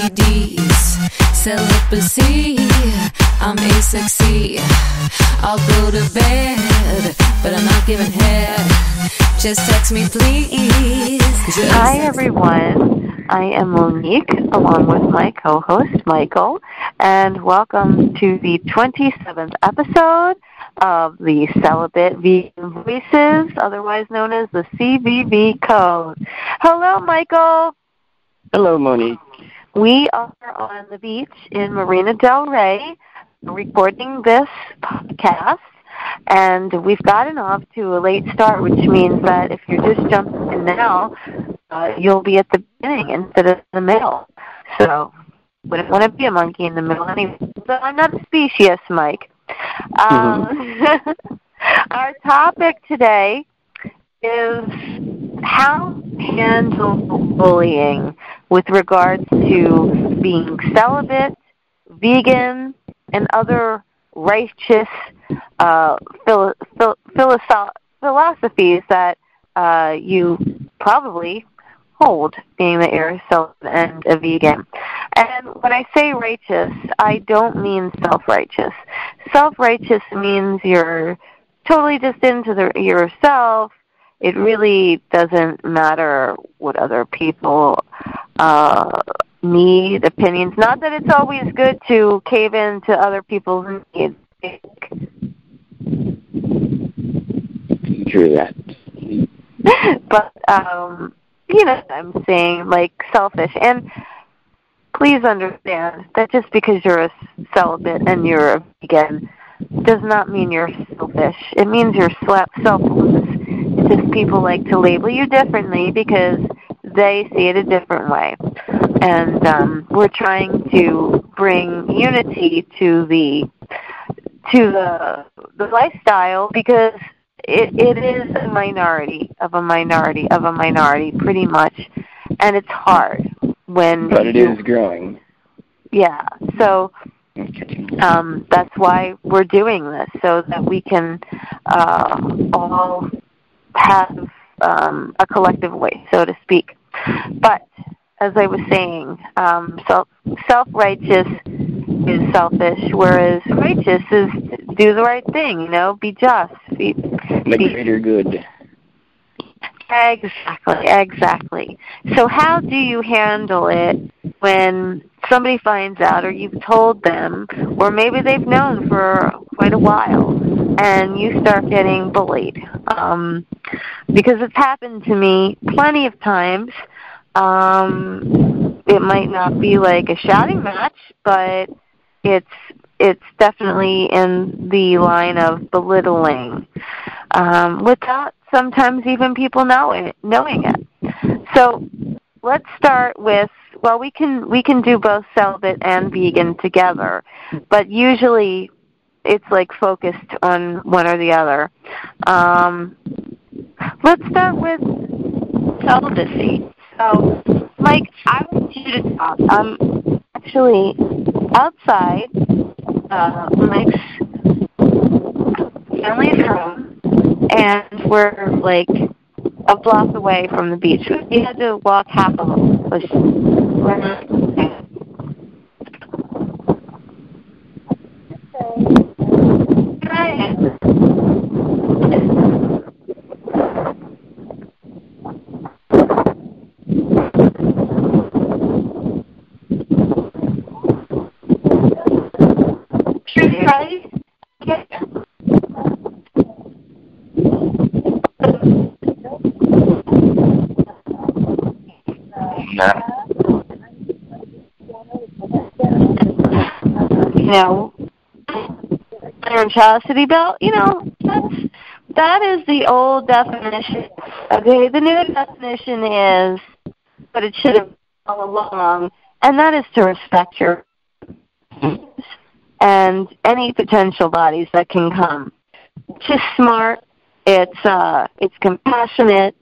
STDs, celibacy. I'm asexy. I'll go to bed, but I'm not giving head. Just text me, please. Hi, everyone. I am Monique, along with my co host, Michael, and welcome to the 27th episode of the Celibate Vegan Voices, otherwise known as the CVV Code. Hello, Michael. Hello, Monique. We are on the beach in Marina Del Rey recording this podcast, and we've gotten off to a late start, which means that if you're just jumping in now, uh, you'll be at the beginning instead of the middle. So, wouldn't want to be a monkey in the middle anyway. But I'm not a species, Mike. Um, our topic today is how handle bullying with regards to being celibate, vegan, and other righteous uh, philo- phil- philosoph- philosophies that uh, you probably hold, being that you're celibate and a vegan. And when I say righteous, I don't mean self-righteous. Self-righteous means you're totally just into the, yourself. It really doesn't matter what other people uh, need, opinions. Not that it's always good to cave in to other people's needs. True that. but um you know what I'm saying, like selfish. And please understand that just because you're a celibate and you're a vegan does not mean you're selfish. It means you're selfless. Just people like to label you differently because they see it a different way. And um, we're trying to bring unity to the to the the lifestyle because it, it is a minority of a minority of a minority pretty much and it's hard when But it you, is growing. yeah so um, that's why we're doing this so that we can uh, all have um, a collective voice so to speak but as I was saying um, self self righteous is selfish whereas righteous is do the right thing you know be just be The be greater good. Exactly, exactly. So how do you handle it when somebody finds out or you've told them or maybe they've known for quite a while and you start getting bullied? Um because it's happened to me plenty of times. Um it might not be like a shouting match, but it's it's definitely in the line of belittling um, without sometimes even people knowing knowing it. So let's start with well we can we can do both celibate and vegan together, but usually it's like focused on one or the other. Um, let's start with celibacy. So, Mike, I want you to talk. I'm actually outside uh, Mike's family's home, and we're like a block away from the beach. We had to walk half a was we're not Right? No. you know, chastity belt, you know, that's that is the old definition. Okay, the new definition is but it should have all along, and that is to respect your and any potential bodies that can come. It's just smart, it's uh it's compassionate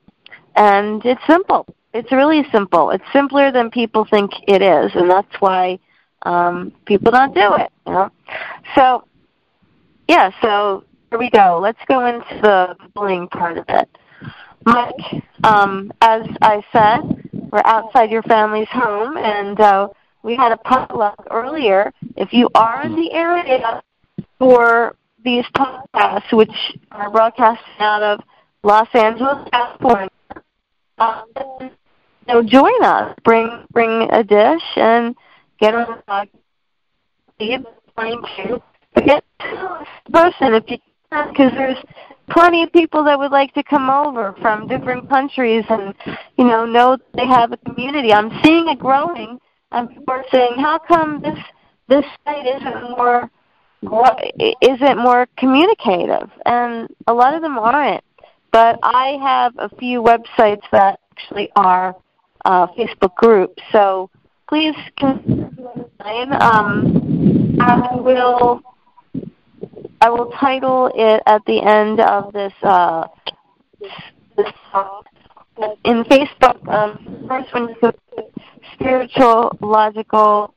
and it's simple. It's really simple. It's simpler than people think it is, and that's why um, people don't do it. You know? So, yeah. So here we go. Let's go into the bullying part of it. Mike, um, as I said, we're outside your family's home, and uh, we had a potluck earlier. If you are in the area for these podcasts, which are broadcasting out of Los Angeles, California, um, you know, join us. Bring bring a dish and get on the plane too. Get person if you can, because there's plenty of people that would like to come over from different countries and you know know they have a community. I'm seeing it growing, and people are saying, "How come this this site isn't more isn't more communicative?" And a lot of them aren't. But I have a few websites that actually are uh, Facebook groups, so please um, I will I will title it at the end of this uh, this talk. In Facebook, um, first one is spiritual, logical,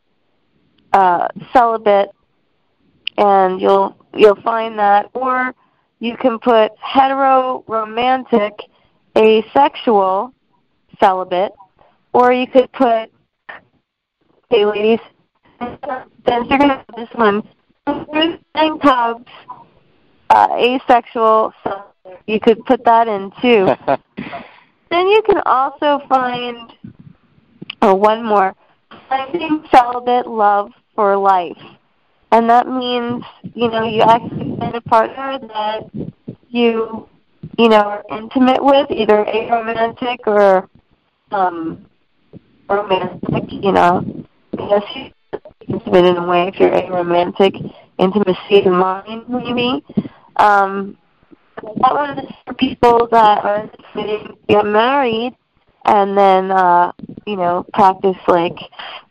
uh, celibate, and you'll you'll find that, or you can put hetero, romantic, asexual, celibate, or you could put, hey ladies, then you're gonna have this one tubs, uh, asexual. So you could put that in too. then you can also find oh, one more. Finding celibate love for life. And that means, you know, you actually find a partner that you, you know, are intimate with, either aromantic or um romantic, you know. Because intimate in a way if you're a romantic intimacy in mind maybe. Um that one for people that are to get married and then uh you know practice like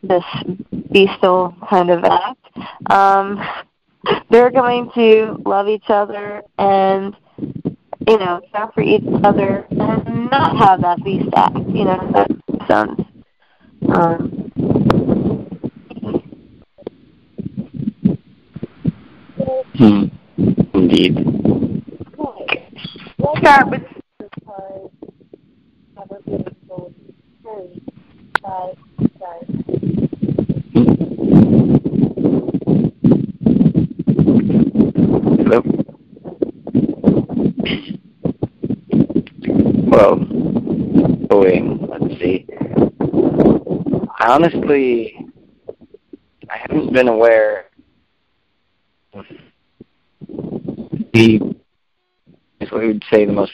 this bestial kind of act um they're going to love each other and you know care for each other and not have that beast act you know that sounds um Hmm. Indeed. We'll start with Hello. Well, bullying. Let's see. I honestly, I haven't been aware the what we would say the most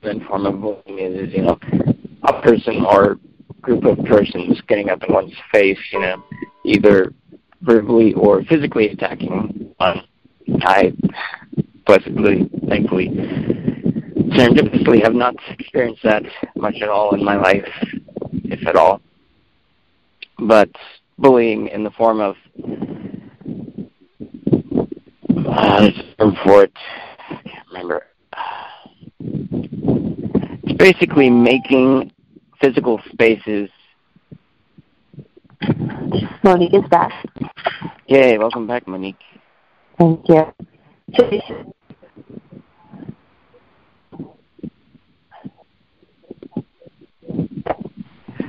common form of bullying is, you know, a person or group of persons getting up in one's face, you know, either verbally or physically attacking one. I blessedly, thankfully, serendipitously have not experienced that much at all in my life, if at all. But bullying in the form of uh, term for it. I can't remember. It's basically making physical spaces. Monique is back. Yay, welcome back, Monique. Thank you.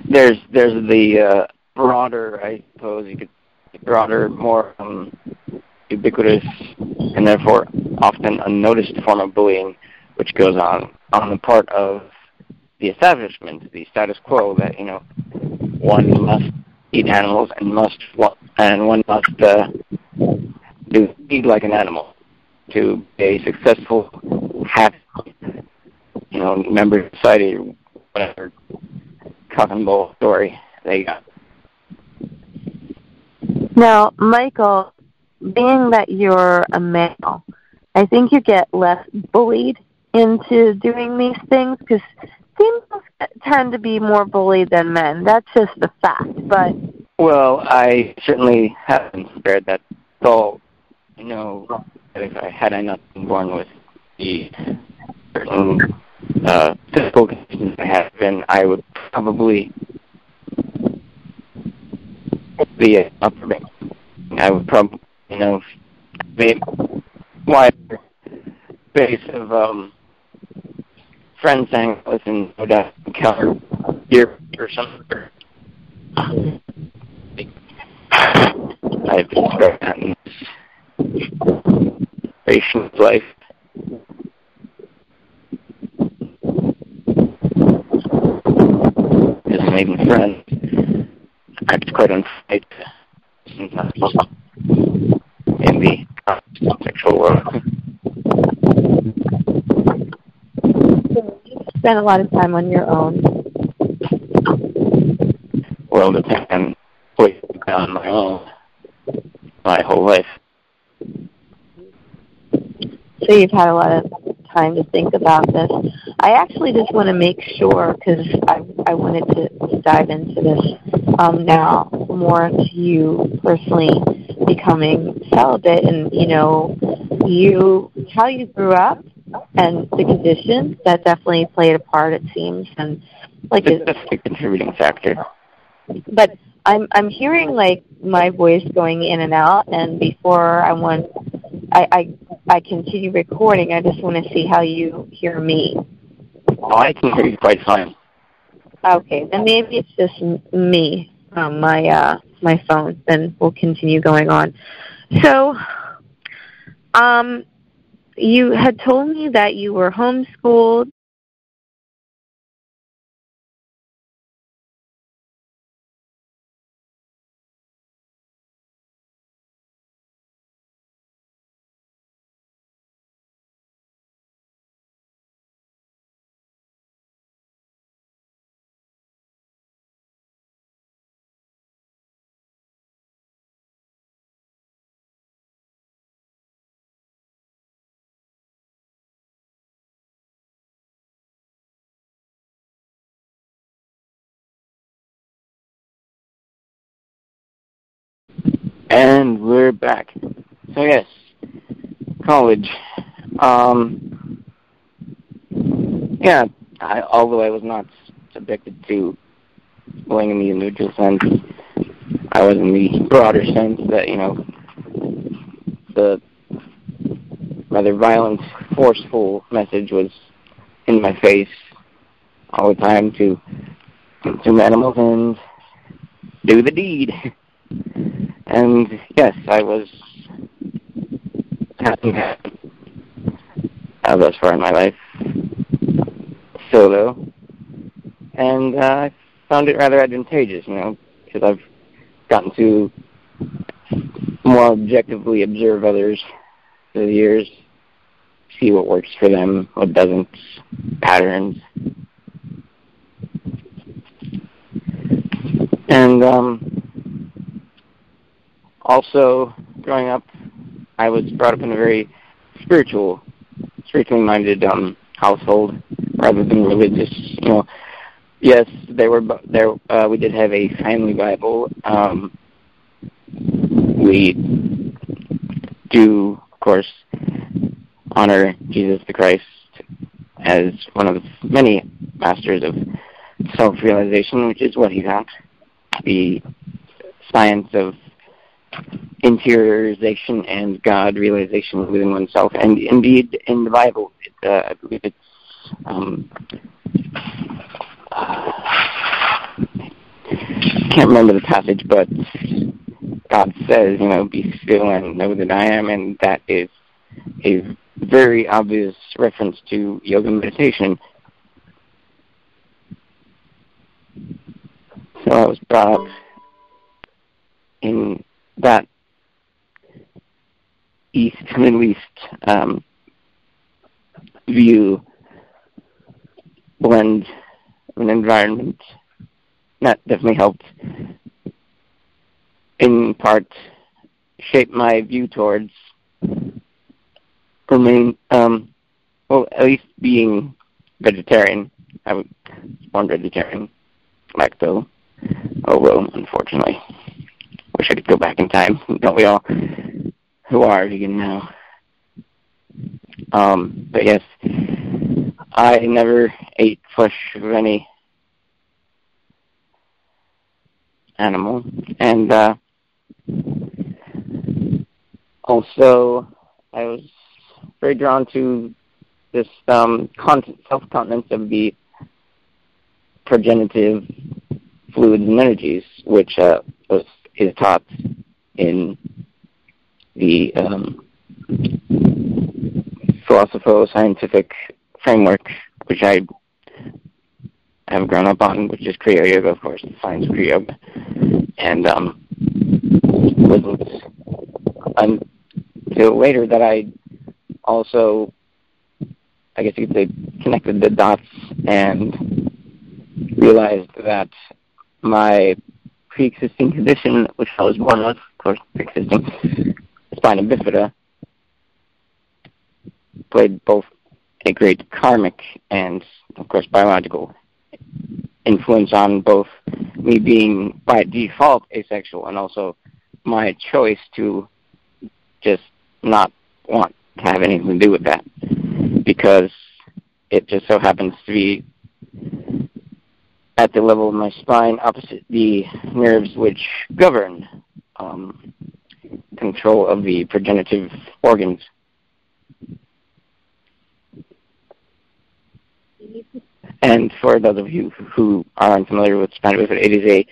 There's there's the uh, broader, I suppose you could broader, more um, ubiquitous and therefore often unnoticed form of bullying which goes on on the part of the establishment, the status quo that, you know, one must eat animals and must and one must uh, do eat like an animal to be a successful, happy, you know, member of society whatever and bull story they got. Now, Michael, being that you're a male, I think you get less bullied into doing these things because females tend to be more bullied than men. That's just the fact. But well, I certainly haven't spared that soul. You know, if I had I not been born with the certain uh, physical conditions I have been, I would probably be a upper I would probably you know, made wider base of um, friends saying, listen, no doubt here or something. I've described that in this life. Just making friends. That's quite unsafe in the sexual world. So you spend a lot of time on your own. Well, depends on my own my whole life. So you've had a lot of time to think about this. I actually just want to make sure because I I wanted to dive into this um, now more to you personally becoming celibate and you know you how you grew up and the conditions that definitely played a part it seems and like that's a contributing factor. But I'm I'm hearing like my voice going in and out, and before I want I I, I continue recording, I just want to see how you hear me. Oh, I can hear you quite fine. Okay, then maybe it's just me, um, my uh, my phone. Then we'll continue going on. So, um, you had told me that you were homeschooled back. So yes, college. Um, yeah, I, although I was not subjected to bullying in the individual sense, I was in the broader sense that you know the rather violent, forceful message was in my face all the time to consume animals and do the deed. And yes, I was happy uh, thus far in my life solo, and uh, I found it rather advantageous, you know, because I've gotten to more objectively observe others through the years, see what works for them, what doesn't, patterns. And um, also, growing up, I was brought up in a very spiritual, spiritually minded um, household rather than religious. You know, yes, there were there. Uh, we did have a family Bible. Um, we do, of course, honor Jesus the Christ as one of many masters of self-realization, which is what he taught. The science of interiorization and God realization within oneself. And indeed, in the Bible, it, uh, I believe it's um, uh, can't remember the passage, but God says, you know, be still and know that I am, and that is a very obvious reference to yoga meditation. So I was brought up in that East Middle East um, view blend of an environment that definitely helped in part shape my view towards remain um well at least being vegetarian. I was born vegetarian, lacto, well, unfortunately. Wish I could go back in time. Don't we all? Who are you now? Um, but yes, I never ate flesh of any animal, and uh, also I was very drawn to this um, self-continence of the progenitive fluids and energies, which uh, was is taught in the um, philosopho-scientific framework, which I have grown up on, which is Kriya Yoga, of course, science Kriya Yoga, and um, wasn't until later that I also, I guess you could say, connected the dots and realized that my pre-existing condition, which I was born with, of course, pre-existing, spina bifida, played both a great karmic and, of course, biological influence on both me being by default asexual and also my choice to just not want to have anything to do with that because it just so happens to be at the level of my spine opposite the nerves which govern um, control of the progenitive organs. And for those of you who are unfamiliar with spina bifida, it is a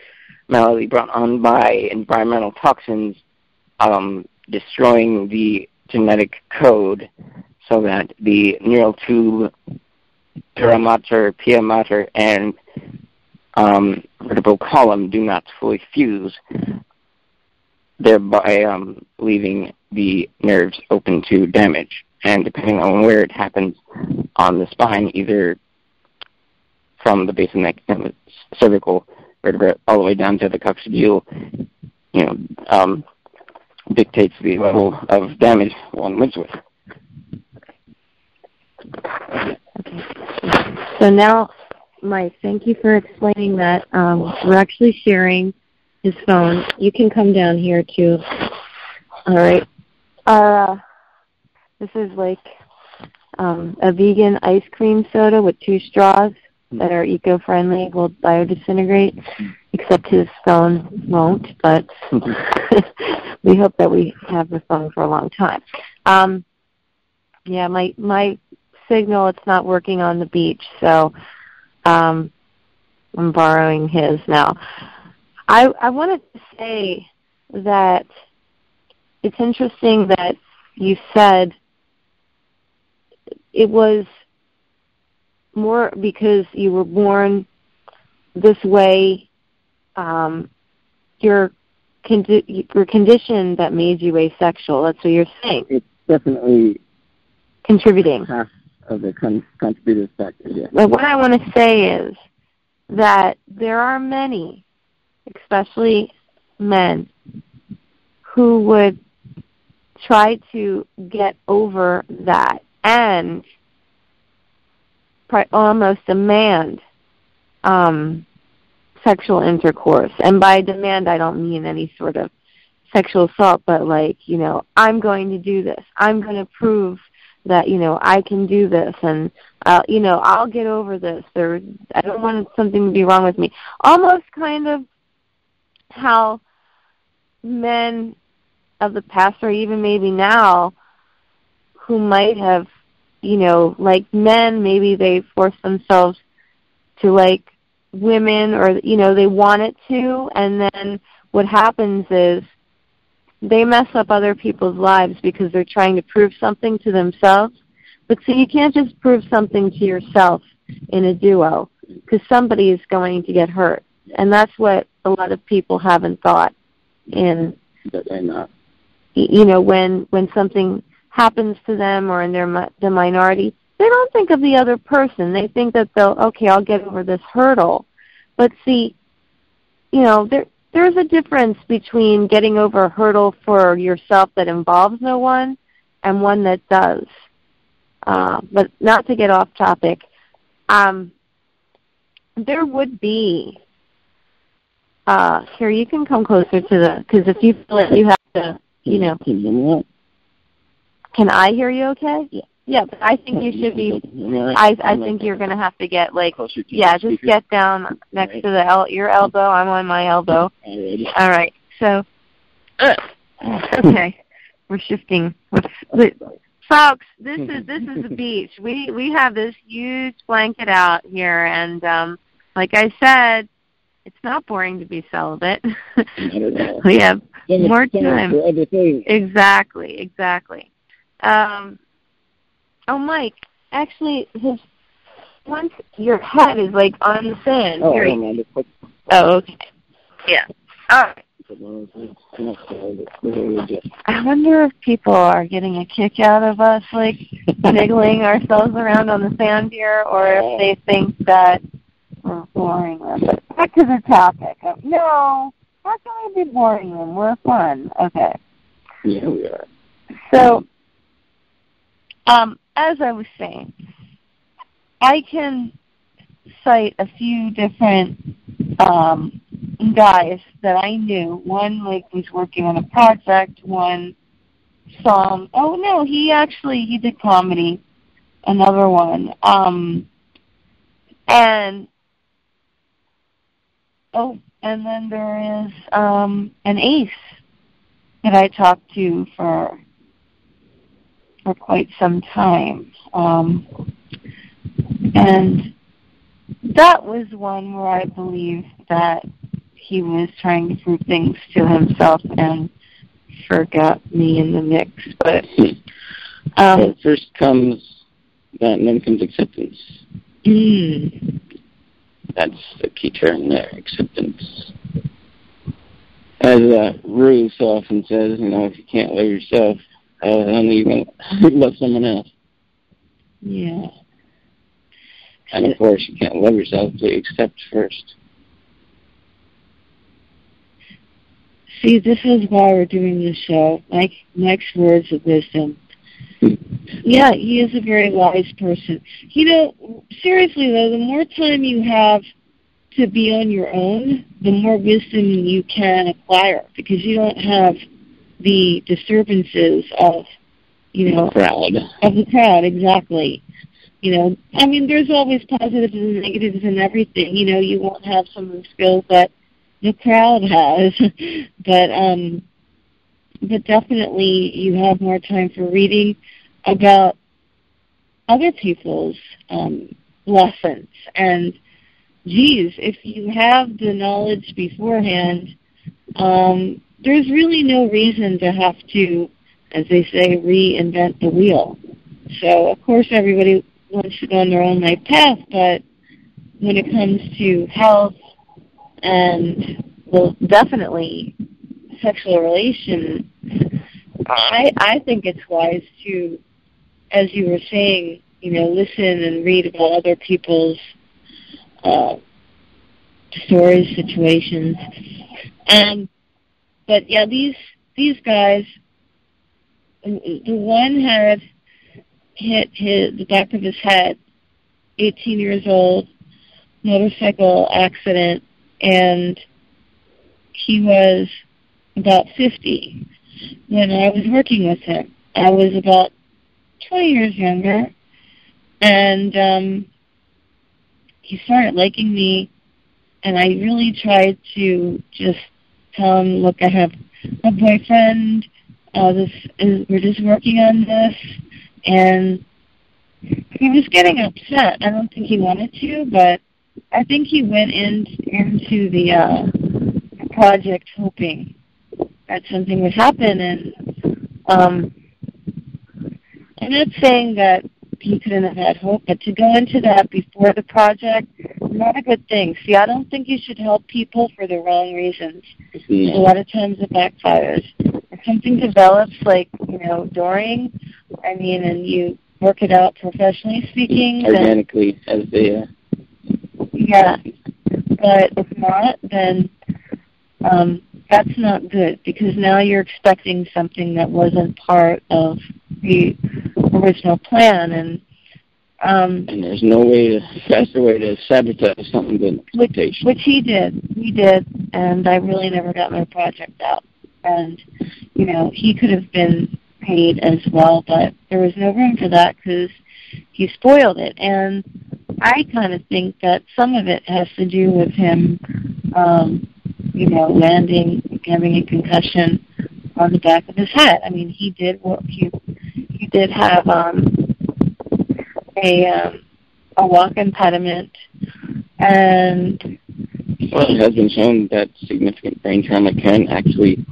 malady brought on by environmental toxins um, destroying the genetic code so that the neural tube, dura mater, pia mater, and um, vertebral column do not fully fuse, thereby um, leaving the nerves open to damage. And depending on where it happens on the spine, either from the base of the neck and the cervical vertebra all the way down to the coccygeal, you know, um, dictates the level of damage one lives with. Okay. So now, Mike, thank you for explaining that. Um, we're actually sharing his phone. You can come down here too. All right. Uh, this is like um, a vegan ice cream soda with two straws that are eco-friendly will biodisintegrate, except his phone won't. But we hope that we have the phone for a long time. Um, yeah, my my signal it's not working on the beach, so um, I'm borrowing his now. I I wanted to say that it's interesting that you said it was more because you were born this way. Um, your condi- your condition that made you asexual. That's what you're saying. It's definitely contributing. half of the con- contributive factors. Yeah. Well, what I want to say is that there are many, especially men, who would try to get over that and almost demand um, sexual intercourse. And by demand, I don't mean any sort of sexual assault, but like, you know, I'm going to do this. I'm going to prove that, you know, I can do this and, uh, you know, I'll get over this. Or I don't want something to be wrong with me. Almost kind of how men of the past or even maybe now who might have you know, like men, maybe they force themselves to like women or, you know, they want it to, and then what happens is they mess up other people's lives because they're trying to prove something to themselves. But see, you can't just prove something to yourself in a duo because somebody is going to get hurt. And that's what a lot of people haven't thought in that they're not. you know when when something happens to them or in their the minority, they don't think of the other person. They think that they'll okay, I'll get over this hurdle. But see, you know, there there's a difference between getting over a hurdle for yourself that involves no one and one that does. Uh, but not to get off topic, um, there would be. Uh, here, you can come closer to the because if you feel like you have to, you know. Can I hear you okay? Yeah. Yeah, but I think you should be. I I think you're gonna have to get like yeah, just get down next to the el- your elbow. I'm on my elbow. All right. So, uh, okay, we're shifting. Folks, this is this is the beach. We we have this huge blanket out here, and um, like I said, it's not boring to be celibate. we have More time time. for other things. Exactly, exactly. Um, oh, Mike, actually, his once your head is like on the sand. Oh, Here, hold on, just put oh, okay. Yeah. All right. put one of those next to it. Literally just- I wonder if people are getting a kick out of us, like niggling ourselves around on the sand here, or if they think that we're boring them. But back to the topic. No, how can we be boring them? We're fun. Okay. Yeah, we are. So, um, as I was saying, I can cite a few different um, guys that I knew. One like was working on a project. One song. Oh no, he actually he did comedy. Another one. Um, and oh, and then there is um, an ace that I talked to for for quite some time. Um, and that was one where I believe that he was trying to prove things to himself and forgot me in the mix. But um, So first comes that, and then comes acceptance. mm, That's the key term there, acceptance. As uh, Ru so often says, you know, if you can't love yourself, Oh, how the hell are you going to love someone else? yeah. And of course, you can't love yourself you accept first. See, this is why we're doing this show. Mike, Mike's words of wisdom. Yeah, he is a very wise person. You know, seriously though, the more time you have to be on your own, the more wisdom you can acquire because you don't have the disturbances of, you know, Proud. of the crowd. Exactly. You know, I mean, there's always positives and negatives in everything. You know, you won't have some of the skills that the crowd has, but um, but definitely you have more time for reading about other people's um, lessons. And geez, if you have the knowledge beforehand, um, there's really no reason to have to, as they say, reinvent the wheel. So of course everybody wants to go on their own life path, but when it comes to health and well definitely sexual relations, I I think it's wise to, as you were saying, you know, listen and read about other people's uh, stories, situations, and but yeah, these these guys, the one had hit his the back of his head, 18 years old, motorcycle accident, and he was about 50 when I was working with him. I was about 20 years younger, and um, he started liking me, and I really tried to just tell him, look, I have a boyfriend. Uh, this is we're just working on this, and he was getting upset. I don't think he wanted to, but I think he went in into the uh, project hoping that something would happen, and um, I'm not saying that he couldn't have had hope, but to go into that before the project, not a good thing. See, I don't think you should help people for the wrong reasons. A lot of times it backfires. If something develops like, you know, during, I mean, and you work it out professionally speaking, then Organically, as they uh, yeah. But if not, then um, that's not good because now you're expecting something that wasn't part of the original plan, and um, and there's no way to faster way to sabotage something than which, which he did. He did, and I really never got my project out. And you know, he could have been paid as well, but there was no room for that because he spoiled it. And I kind of think that some of it has to do with him, um, you know, landing, having a concussion on the back of his head. I mean, he did what he he did have um, a um, a walk impediment, and Well, it has been shown that significant brain trauma can actually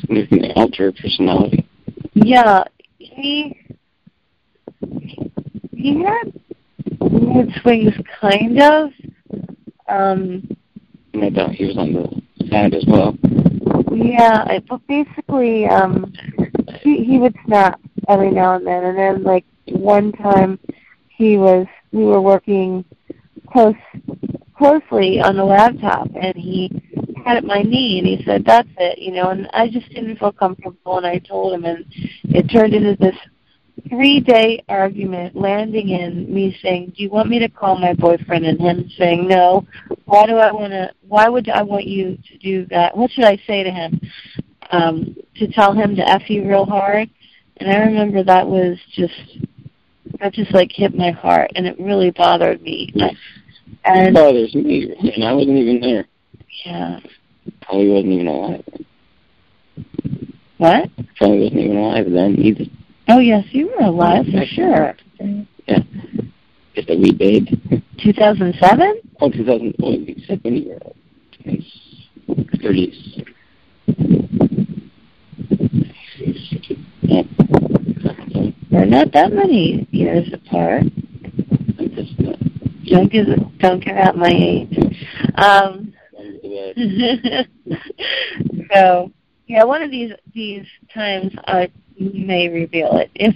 significantly alter personality. Yeah, he he had mood swings, kind of. Um, and I thought he was on the side as well. Yeah, but basically, um, he he would snap every now and then, and then like one time, he was we were working close closely on the laptop, and he had at my knee, and he said, "That's it," you know, and I just didn't feel comfortable, and I told him, and it turned into this three day argument landing in me saying, Do you want me to call my boyfriend? And him saying, No. Why do I wanna why would I want you to do that? What should I say to him? Um, to tell him to F you real hard. And I remember that was just that just like hit my heart and it really bothered me. And it bothers me and I wasn't even there. Yeah. Probably wasn't even alive then. What? Probably wasn't even alive then either. Oh yes, you were alive for sure. Yeah. Just a wee babe. 2007? Oh, 2000. Oh, you said when you were 30s. Yeah. We're not that many years apart. Just, uh, don't give don't give out my age. Um, so yeah, one of these these times I may reveal it. If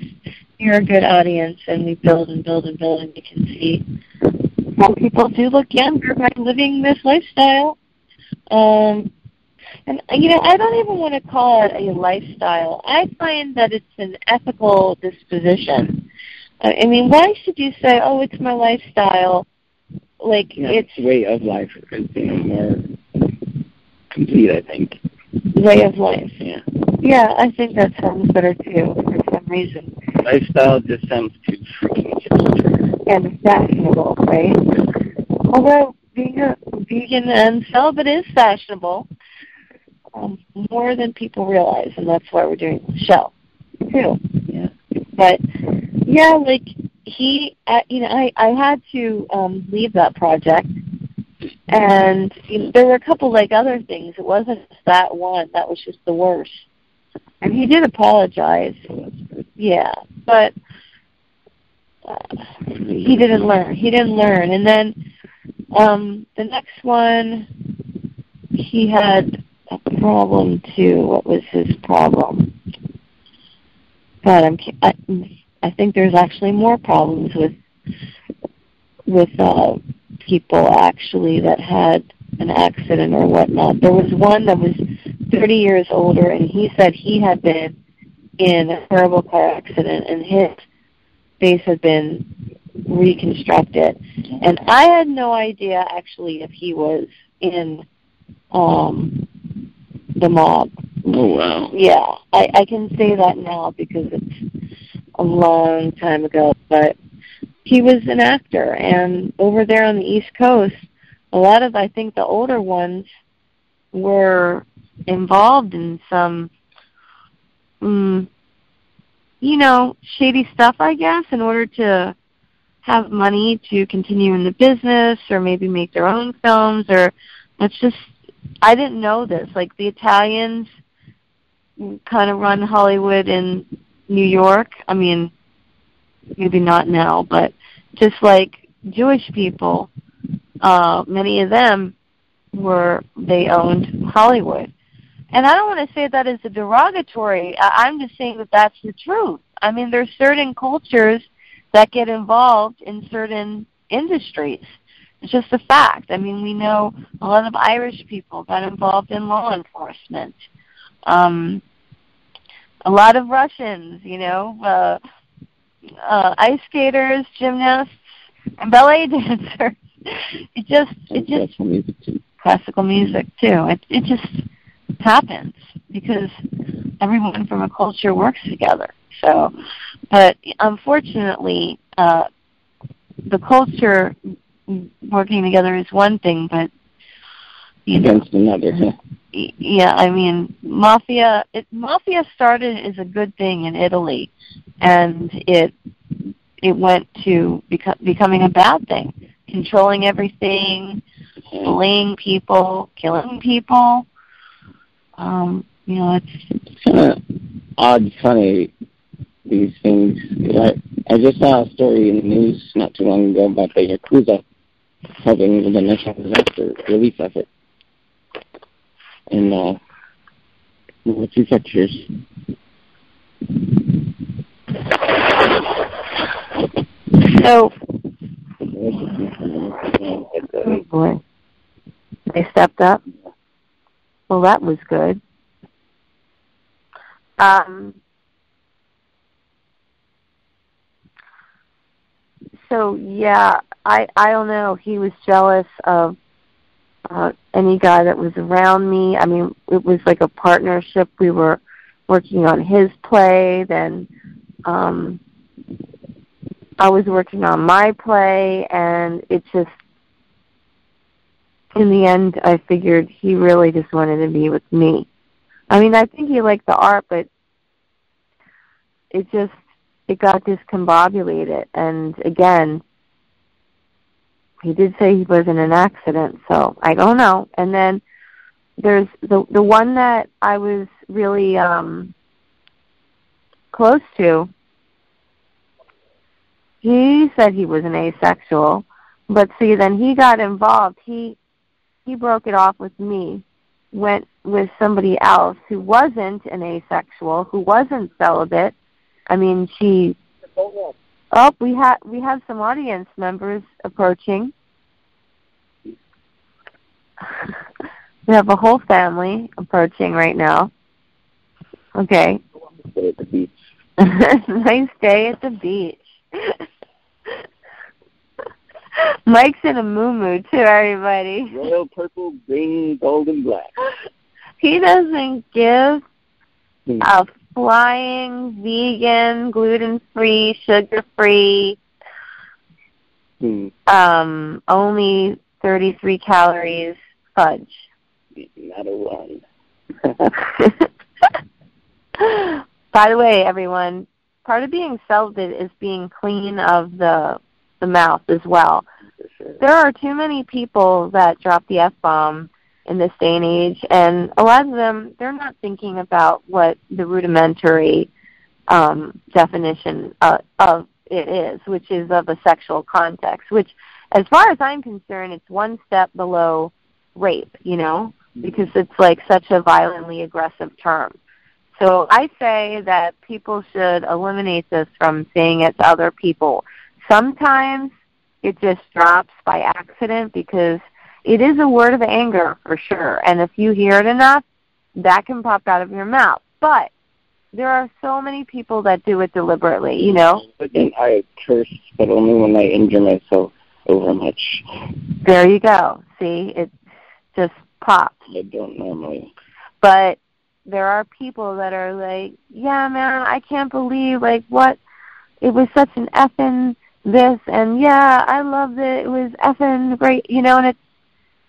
you're a good audience and we build and build and build and you can see some people do look younger by living this lifestyle. Um, and you know, I don't even want to call it a lifestyle. I find that it's an ethical disposition. I mean, why should you say, "Oh, it's my lifestyle"? Like yeah, it's way of life is you know more complete. I think way of life. Yeah. Yeah, I think that sounds better too for some reason. Lifestyle just sounds too freaking hipster. And fashionable, right? Although being a vegan and celibate is fashionable, um, more than people realize, and that's why we're doing the show too. Yeah. But yeah, like he, uh, you know, I I had to um, leave that project and you know, there were a couple like other things. It wasn't just that one. That was just the worst. And he did apologize. Yeah, but uh, he didn't learn. He didn't learn. And then um the next one, he had problem too. What was his problem? But I'm. I, I think there's actually more problems with with uh, people actually that had an accident or whatnot. There was one that was 30 years older, and he said he had been in a terrible car accident, and his face had been reconstructed. And I had no idea actually if he was in um, the mob. Oh wow! Yeah, I, I can say that now because it's a long time ago, but he was an actor, and over there on the East Coast, a lot of I think the older ones were involved in some, mm, you know, shady stuff. I guess in order to have money to continue in the business, or maybe make their own films, or that's just I didn't know this. Like the Italians kind of run Hollywood in New York. I mean, maybe not now, but just like Jewish people, uh, many of them were they owned Hollywood. And I don't want to say that as a derogatory. I, I'm just saying that that's the truth. I mean, there's certain cultures that get involved in certain industries. It's just a fact. I mean, we know a lot of Irish people got involved in law enforcement. Um, a lot of Russians, you know, uh, uh, ice skaters, gymnasts, and ballet dancers. It just it just classical music too. Classical music too. It it just happens because everyone from a culture works together. So, but unfortunately, uh, the culture working together is one thing, but you know, against another. Yeah, I mean, mafia. It, mafia started as a good thing in Italy, and it it went to beco- becoming a bad thing, controlling everything, bullying people, killing people. Um, you know, it's kind of odd, funny these things. I I just saw a story in the news not too long ago about the Yakuza helping with the national disaster relief effort in uh, the prefectures. So, oh boy, they stepped up. Well, that was good. Um, so yeah, I I don't know. He was jealous of uh, any guy that was around me. I mean, it was like a partnership. We were working on his play, then um, I was working on my play, and it just in the end, I figured he really just wanted to be with me. I mean, I think he liked the art, but it just it got discombobulated. And again, he did say he was in an accident, so I don't know. And then there's the the one that I was really um close to. He said he was an asexual, but see, then he got involved. He he broke it off with me, went with somebody else who wasn't an asexual, who wasn't celibate. I mean, she. Oh, we have we have some audience members approaching. we have a whole family approaching right now. Okay. At the beach. nice day at the beach. Mike's in a muumuu too, everybody. Royal purple, green, gold, and black. He doesn't give a flying vegan, gluten free, sugar free, Hmm. um, only thirty three calories fudge. Not a one. By the way, everyone, part of being celibate is being clean of the the mouth as well. Sure. there are too many people that drop the f bomb in this day and age, and a lot of them they're not thinking about what the rudimentary um, definition uh, of it is, which is of a sexual context. Which, as far as I'm concerned, it's one step below rape. You know, because it's like such a violently aggressive term. So I say that people should eliminate this from saying it to other people. Sometimes it just drops by accident because it is a word of anger for sure. And if you hear it enough, that can pop out of your mouth. But there are so many people that do it deliberately, you know. Again, I curse, but only when I injure myself over much. There you go. See, it just pops. I don't normally. But there are people that are like, yeah, man, I can't believe like what it was such an effing this and yeah, I loved it. It was effing great, you know, and it's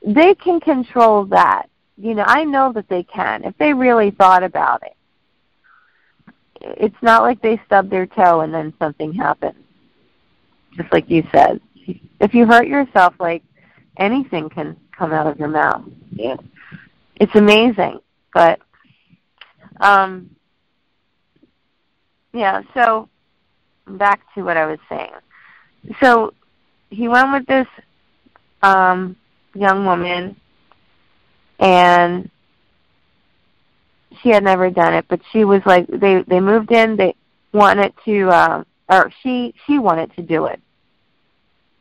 they can control that. You know, I know that they can if they really thought about it. It's not like they stub their toe and then something happens. Just like you said. If you hurt yourself, like anything can come out of your mouth. Yeah. It's amazing. But um yeah, so back to what I was saying. So he went with this um young woman and she had never done it, but she was like they they moved in, they wanted to uh or she she wanted to do it.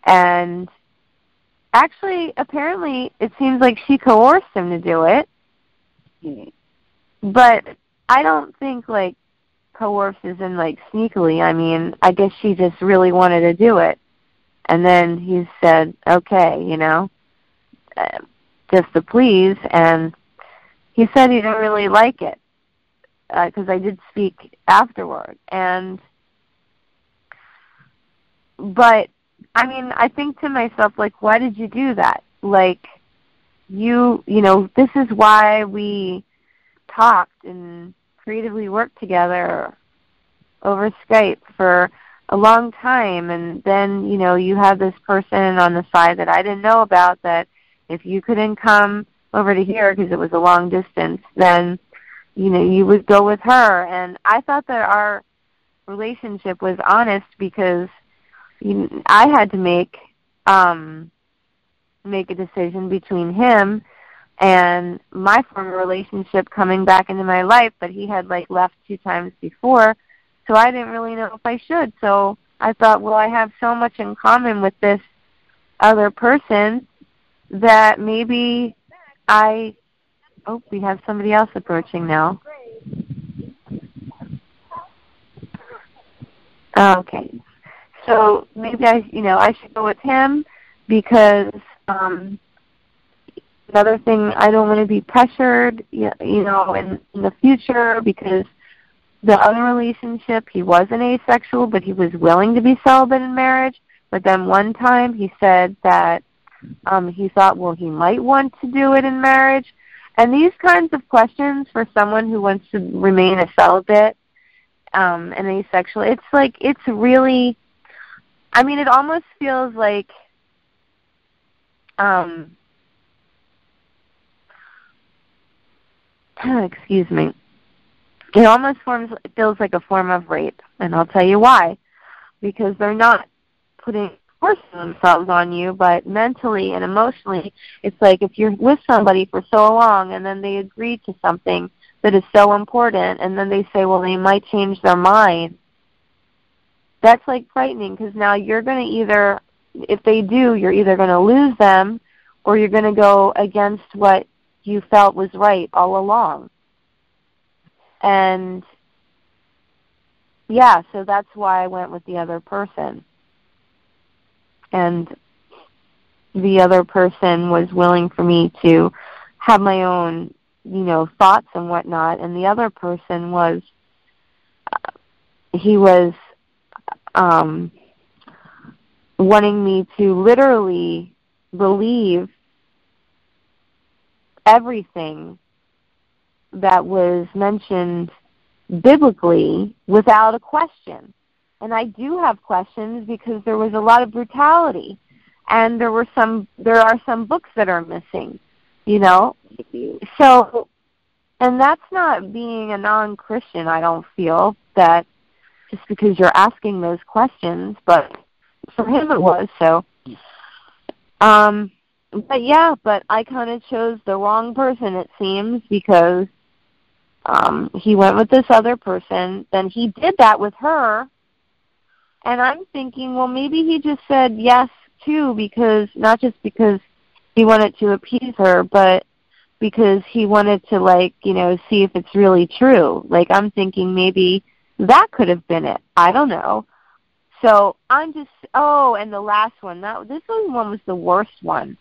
And actually apparently it seems like she coerced him to do it. But I don't think like coerces and like sneakily. I mean, I guess she just really wanted to do it, and then he said, "Okay," you know, Uh, just to please. And he said he didn't really like it uh, because I did speak afterward, and but I mean, I think to myself, like, why did you do that? Like, you, you know, this is why we talked and creatively worked together over Skype for a long time and then, you know, you have this person on the side that I didn't know about that if you couldn't come over to here because it was a long distance, then you know, you would go with her. And I thought that our relationship was honest because you, I had to make um make a decision between him and my former relationship coming back into my life, but he had like left two times before, so I didn't really know if I should. So I thought, well, I have so much in common with this other person that maybe I oh, we have somebody else approaching now. Okay. So maybe I you know, I should go with him because um another thing I don't want to be pressured, you know, in, in the future because the other relationship he wasn't asexual, but he was willing to be celibate in marriage. But then one time he said that um, he thought, well, he might want to do it in marriage. And these kinds of questions for someone who wants to remain a celibate um, and asexual, it's like it's really. I mean, it almost feels like um, excuse me, it almost forms feels like a form of rape, and I'll tell you why. Because they're not putting forcing themselves on you, but mentally and emotionally, it's like if you're with somebody for so long and then they agree to something that is so important, and then they say, well, they might change their mind. That's like frightening because now you're going to either, if they do, you're either going to lose them or you're going to go against what you felt was right all along. And yeah, so that's why I went with the other person. And the other person was willing for me to have my own, you know, thoughts and whatnot. And the other person was, he was um, wanting me to literally believe everything that was mentioned biblically without a question. And I do have questions because there was a lot of brutality and there were some there are some books that are missing, you know. So and that's not being a non-Christian, I don't feel that just because you're asking those questions, but for him it was so um but yeah, but I kind of chose the wrong person it seems because um he went with this other person, then he did that with her. And I'm thinking, well maybe he just said yes too because not just because he wanted to appease her, but because he wanted to like, you know, see if it's really true. Like I'm thinking maybe that could have been it. I don't know. So I'm just oh, and the last one. That this one was the worst one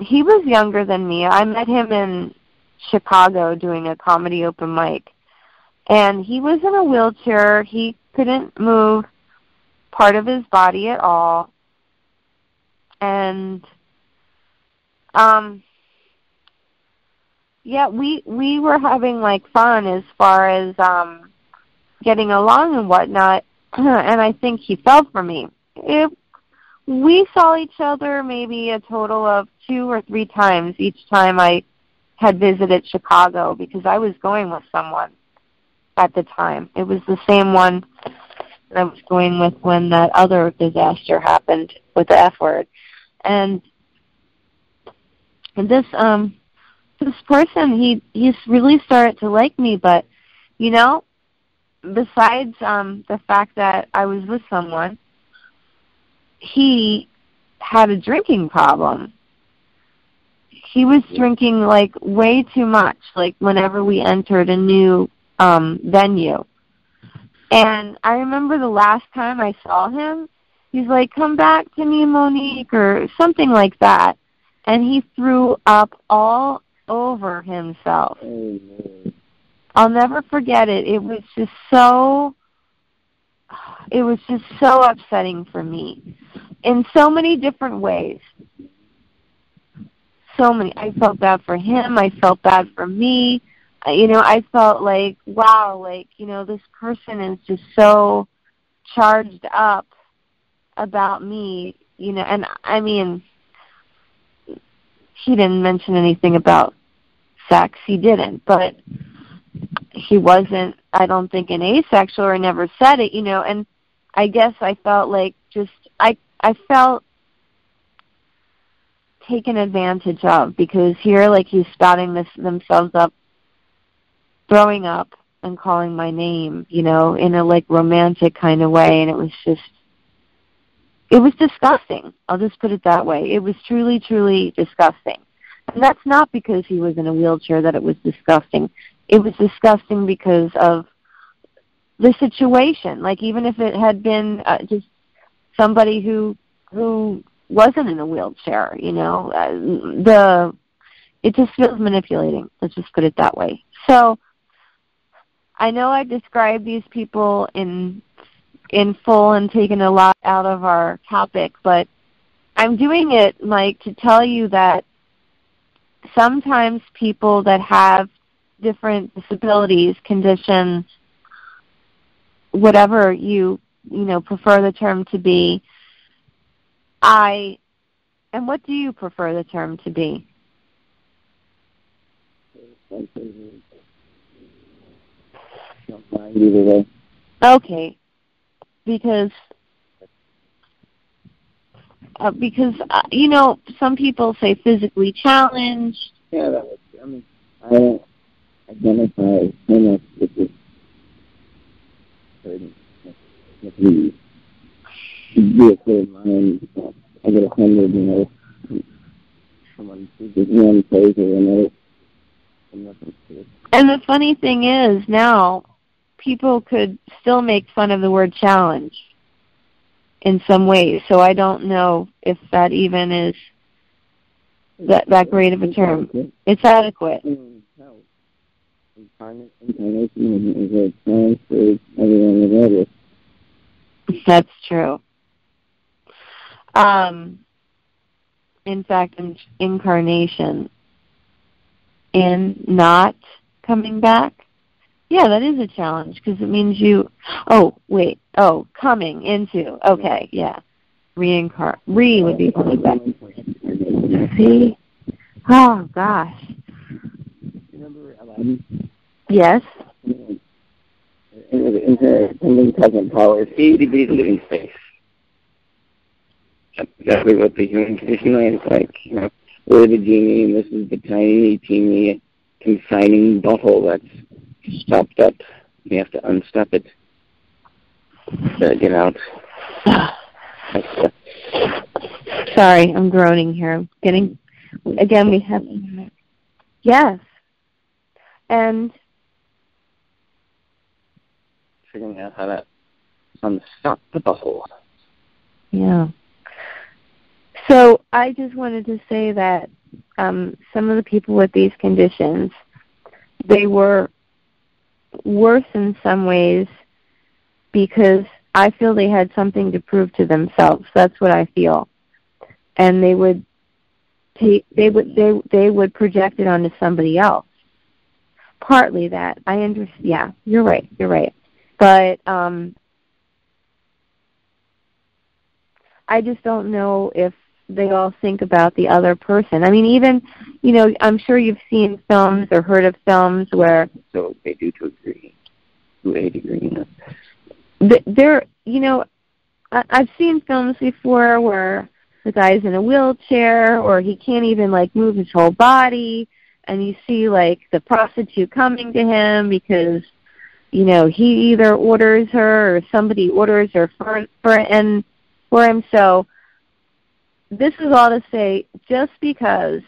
he was younger than me. I met him in Chicago doing a comedy open mic. And he was in a wheelchair. He couldn't move part of his body at all. And um yeah, we we were having like fun as far as um getting along and whatnot and I think he fell for me. It we saw each other maybe a total of two or three times each time I had visited Chicago because I was going with someone at the time. It was the same one that I was going with when that other disaster happened with the F word. And this um this person he he's really started to like me but you know besides um the fact that I was with someone he had a drinking problem. He was drinking like way too much, like whenever we entered a new um venue. And I remember the last time I saw him, he's like, Come back to me, Monique or something like that. And he threw up all over himself. I'll never forget it. It was just so it was just so upsetting for me in so many different ways. So many. I felt bad for him. I felt bad for me. You know, I felt like, wow, like, you know, this person is just so charged up about me, you know, and I mean, he didn't mention anything about sex. He didn't, but he wasn't I don't think an asexual or never said it, you know, and I guess I felt like just I I felt taken advantage of because here like he's spouting this themselves up throwing up and calling my name, you know, in a like romantic kind of way and it was just it was disgusting. I'll just put it that way. It was truly, truly disgusting. And that's not because he was in a wheelchair that it was disgusting. It was disgusting because of the situation. Like even if it had been uh, just somebody who who wasn't in a wheelchair, you know, uh, the it just feels manipulating. Let's just put it that way. So I know I described these people in in full and taken a lot out of our topic, but I'm doing it, Mike, to tell you that sometimes people that have different disabilities, conditions, whatever you you know prefer the term to be, I and what do you prefer the term to be? Okay, because uh, because uh, you know some people say physically challenged. Yeah, that was, I mean, I don't identify so much with this certain with the vehicle of mine. I get offended, you know, someone chooses one place or another. And the funny thing is now people could still make fun of the word challenge in some ways. So I don't know if that even is that that great of a term. It's adequate. That's true. Um, in fact, in, incarnation and not coming back yeah, that is a challenge because it means you. Oh, wait. Oh, coming into. Okay, yeah. Reincarn. Re would be coming back. See? Oh gosh. Remember Aladdin? Yes. Something cosmic power, itty bitty living space. That's exactly what the human condition is like. You know, we're the genie, and this is the tiny, teeny, confining bottle that's stopped up. We have to unstop it to get out. Sorry, I'm groaning here. I'm getting again. We have yes, and figuring out how to unstop the bubble. Yeah. So I just wanted to say that um, some of the people with these conditions, they were worse in some ways because I feel they had something to prove to themselves. That's what I feel. And they would take they would they they would project it onto somebody else. Partly that. I understand yeah, you're right, you're right. But um I just don't know if they all think about the other person. I mean, even you know, I'm sure you've seen films or heard of films where so they do to agree to a degree. There, you know, I, I've seen films before where the guy's in a wheelchair or he can't even like move his whole body, and you see like the prostitute coming to him because you know he either orders her or somebody orders her for for and for him. So this is all to say, just because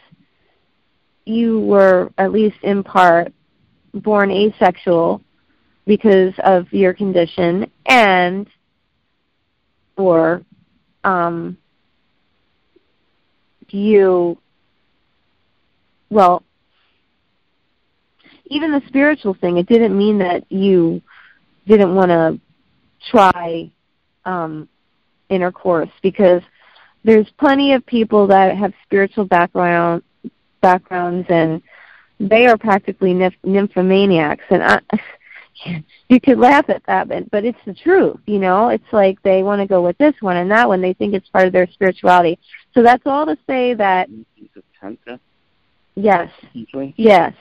you were, at least in part, born asexual because of your condition and or um, you well even the spiritual thing it didn't mean that you didn't want to try um, intercourse because there's plenty of people that have spiritual background backgrounds and they are practically nymph- nymphomaniacs. And I, you could laugh at that but but it's the truth you know? It's like they want to go with this one and that one. They think it's part of their spirituality. So that's all to say that yes. Yes.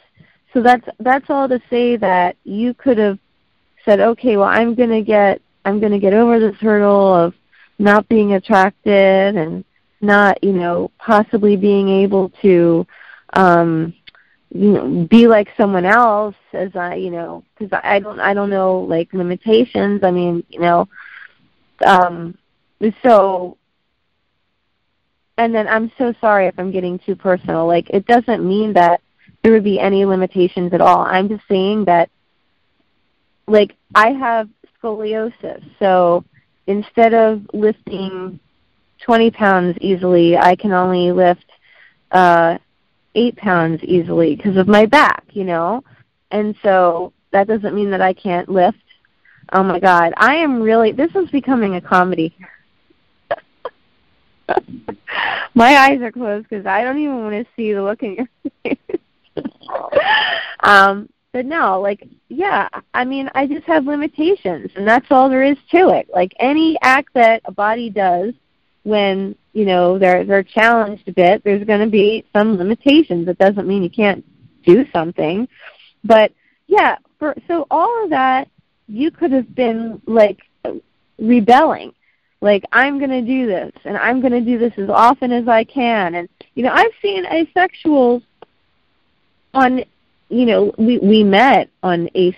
So that's that's all to say that you could have said, okay, well, I'm gonna get I'm gonna get over this hurdle of not being attracted and not, you know, possibly being able to um you know be like someone else as i you know because i don't i don't know like limitations. I mean you know um so and then i'm so sorry if i'm getting too personal. Like it doesn't mean that there would be any limitations at all. I'm just saying that like i have scoliosis so instead of lifting 20 pounds easily i can only lift uh eight pounds easily because of my back, you know? And so that doesn't mean that I can't lift. Oh my God. I am really, this is becoming a comedy. my eyes are closed because I don't even want to see the look in your face. um, but no, like, yeah, I mean, I just have limitations, and that's all there is to it. Like any act that a body does when you know they're they're challenged a bit there's going to be some limitations. It doesn't mean you can't do something. But yeah for so all of that you could have been like rebelling. Like i'm going to do this and i'm going to do this as often as i can. And you know i've seen asexuals on you know we we met on ace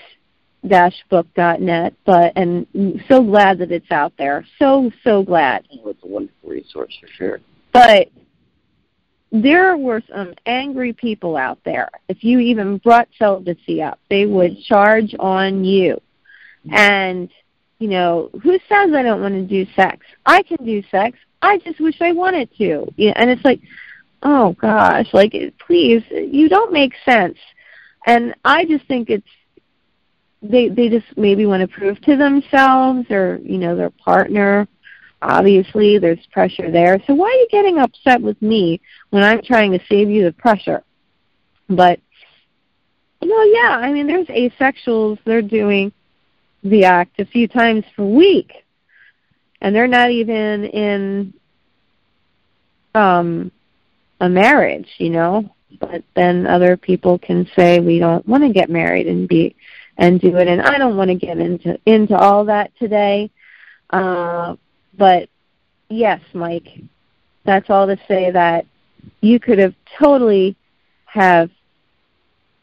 book.net, but and so glad that it's out there. So so glad. Oh, it's a wonderful resource for sure. But there were some angry people out there. If you even brought celibacy up, they would charge on you. And you know, who says I don't want to do sex? I can do sex. I just wish I wanted to. Yeah, and it's like, oh gosh, like please, you don't make sense. And I just think it's they they just maybe want to prove to themselves or you know their partner. Obviously there's pressure there. So why are you getting upset with me when i'm trying to save you the pressure? But know yeah i mean there's asexuals. They're doing the act a few times per week. And they're not even in um a marriage you know but then other people can say we don't want to get married and be and do it. And I don't want to get into into all that today, uh, but yes, Mike, that's all to say that you could have totally have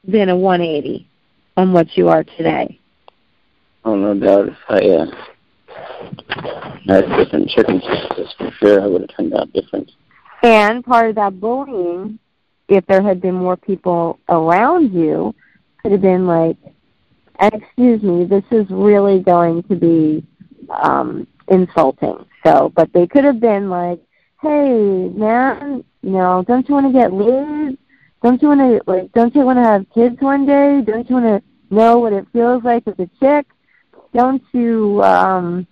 been a 180 on what you are today. Oh, no doubt. I uh, had different circumstances for sure, I would have turned out different. And part of that bullying, if there had been more people around you, could have been like, excuse me, this is really going to be um, insulting. So, but they could have been like, hey, man, you know, don't you want to get laid? Don't you want to like? Don't you want to have kids one day? Don't you want to know what it feels like as a chick? Don't you um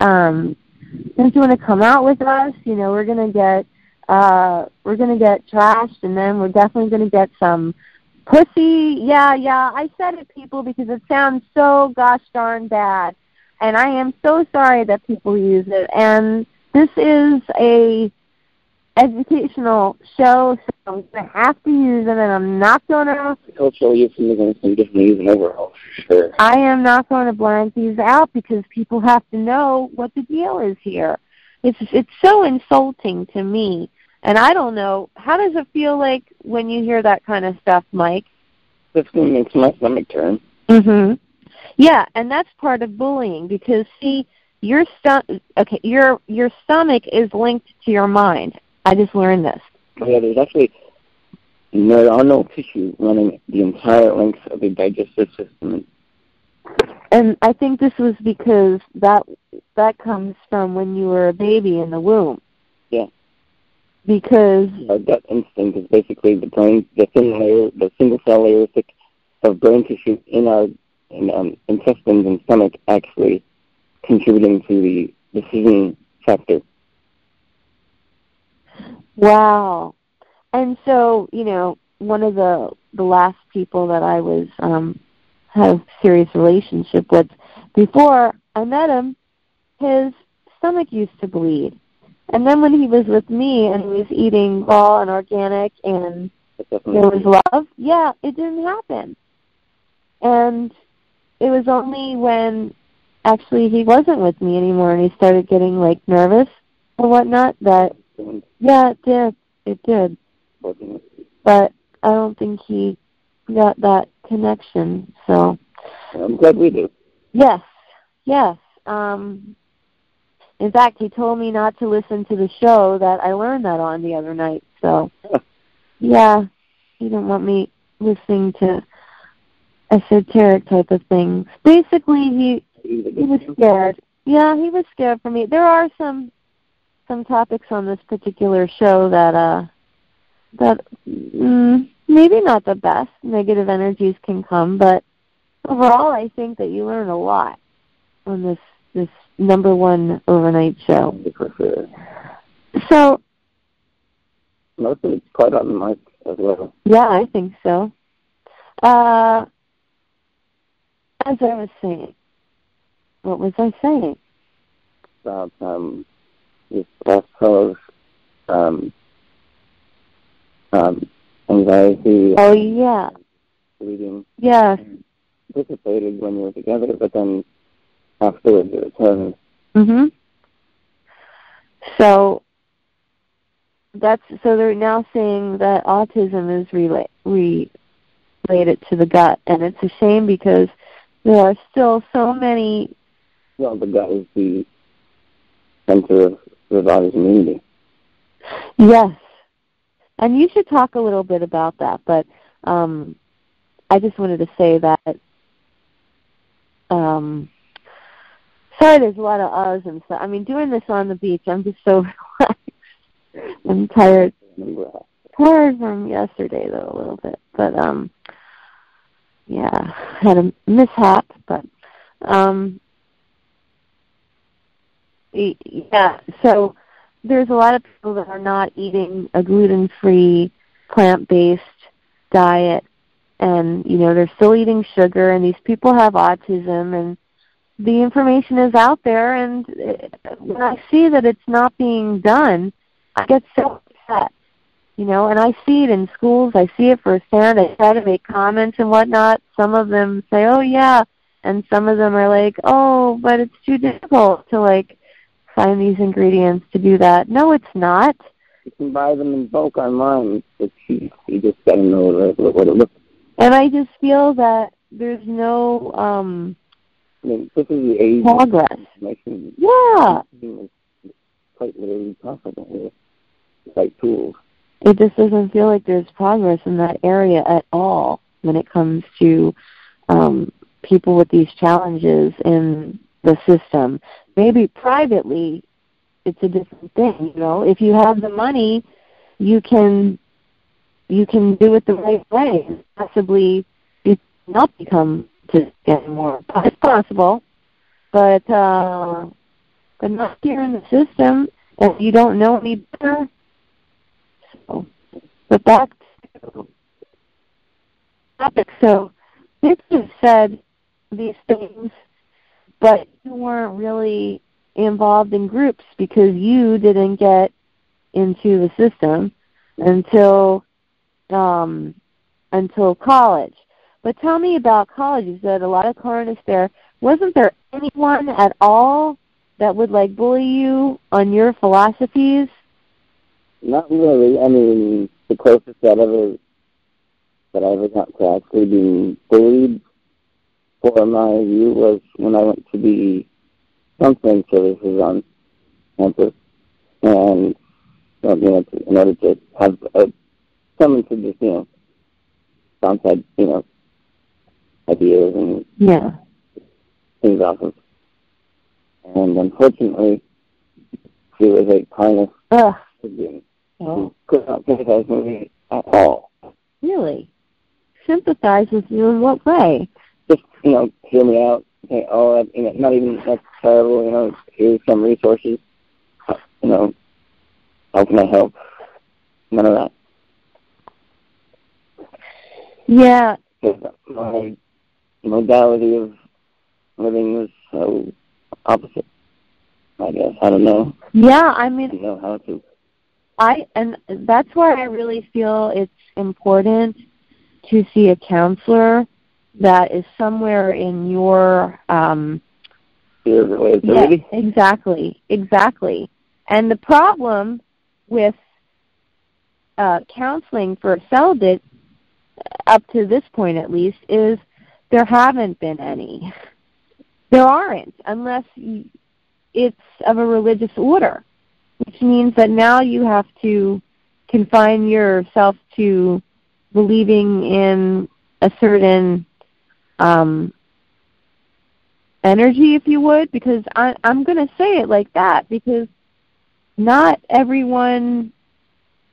um don't you want to come out with us? You know, we're gonna get uh we're gonna get trashed, and then we're definitely gonna get some Pussy, yeah, yeah. I said it, people, because it sounds so gosh darn bad. And I am so sorry that people use it. And this is a educational show, so I'm going to have to use it, and I'm not going to... Cultural euphemisms can definitely use an overhaul, for sure. I am not going to blank these out because people have to know what the deal is here. It's it's so insulting to me and I don't know, how does it feel like when you hear that kind of stuff, Mike? Definitely makes my stomach turn. Mhm. Yeah, and that's part of bullying because see, your stu- okay, your your stomach is linked to your mind. I just learned this. Yeah, there's actually neuronal tissue running the entire length of the digestive system. And I think this was because that that comes from when you were a baby in the womb. Because our gut instinct is basically the brain, the thin layer, the single cell layer thick of brain tissue in our in, um, intestines and stomach actually contributing to the decision factor. Wow. And so, you know, one of the the last people that I was um had a serious relationship with before I met him, his stomach used to bleed. And then when he was with me and he was eating raw and organic and there was love. Yeah, it didn't happen. And it was only when actually he wasn't with me anymore and he started getting like nervous or whatnot that yeah it did. It did. But i don't think he got that connection so. I'm glad we do yes. Yes. Um in fact he told me not to listen to the show that i learned that on the other night so yeah he didn't want me listening to esoteric type of things basically he he was scared. Yeah, he was scared for me. There are some some topics on this particular show that uh that mm, maybe not the best. Negative energies can come, but overall, I think that you learn a lot on this this number one overnight show. So most of it's quite on the mic as well. Yeah, I think so. Uh, as I was saying, what was I saying? About um, this also um, um, anxiety. Oh yeah. Bleeding. Yes. Dissipated when you were together, but then afterwards it returned. Mhm. So that's so they're now saying that autism is relate, related to the gut, and it's a shame because there are still so many well, the gut is the center of the body's immunity. Yes. And you should talk a little bit about that, but um, I just wanted to say that um, sorry there's a lot of uhs and stuff. I mean doing this on the beach I'm just so relaxed. I'm tired tired from yesterday though a little bit. But um yeah, had a mishap, but um yeah, so there's a lot of people that are not eating a gluten-free, plant-based diet, and you know they're still eating sugar, and these people have autism, and the information is out there, and when I see that it's not being done, I get so upset. You know, and I see it in schools. I see it firsthand. I try to make comments and whatnot. Some of them say, "Oh yeah," and some of them are like, "Oh, but it's too difficult to like." find these ingredients to do that. No, it's not. You can buy them in bulk online. It's cheap. You just got to know what it looks. And I just feel that there's no um mean, this is the age progress. Making, yeah. quite literally possible with like tools. It just doesn't feel like there's progress in that area at all when it comes to um people with these challenges in the system. Maybe privately it's a different thing, you know. If you have the money, you can you can do it the right way and possibly not become to get more. It's possible, but uh, but not here in the system, and you don't know any better. So, but back to topic. So, Victor said these things but you weren't really involved in groups because you didn't get into the system until um, until college. But tell me about college. You said a lot of colonists there. Wasn't there anyone at all that would like bully you on your philosophies? Not really. I mean, the closest that ever that I ever got to actually being bullied for my view was when I went to the counseling services on campus, and you know, in order to have a, someone to just you know bounce you know ideas and yeah things off of. And unfortunately, she was a kind of oh. could not sympathize with me at all. Really? Sympathize with you in what way? just you know hear me out. Say, oh, you know, not even that's terrible. You know, here's some resources. Uh, you know, how can I help? None of that. Yeah. My modality of living was so opposite. I guess I don't know. Yeah, I mean, I don't know how to. I and that's why I really feel it's important to see a counselor that is somewhere in your um yeah, exactly, exactly. And the problem with uh, counseling for celibate, up to this point at least, is there haven't been any. There aren't, unless it's of a religious order, which means that now you have to confine yourself to believing in a certain um, energy, if you would, because I, I'm going to say it like that because not everyone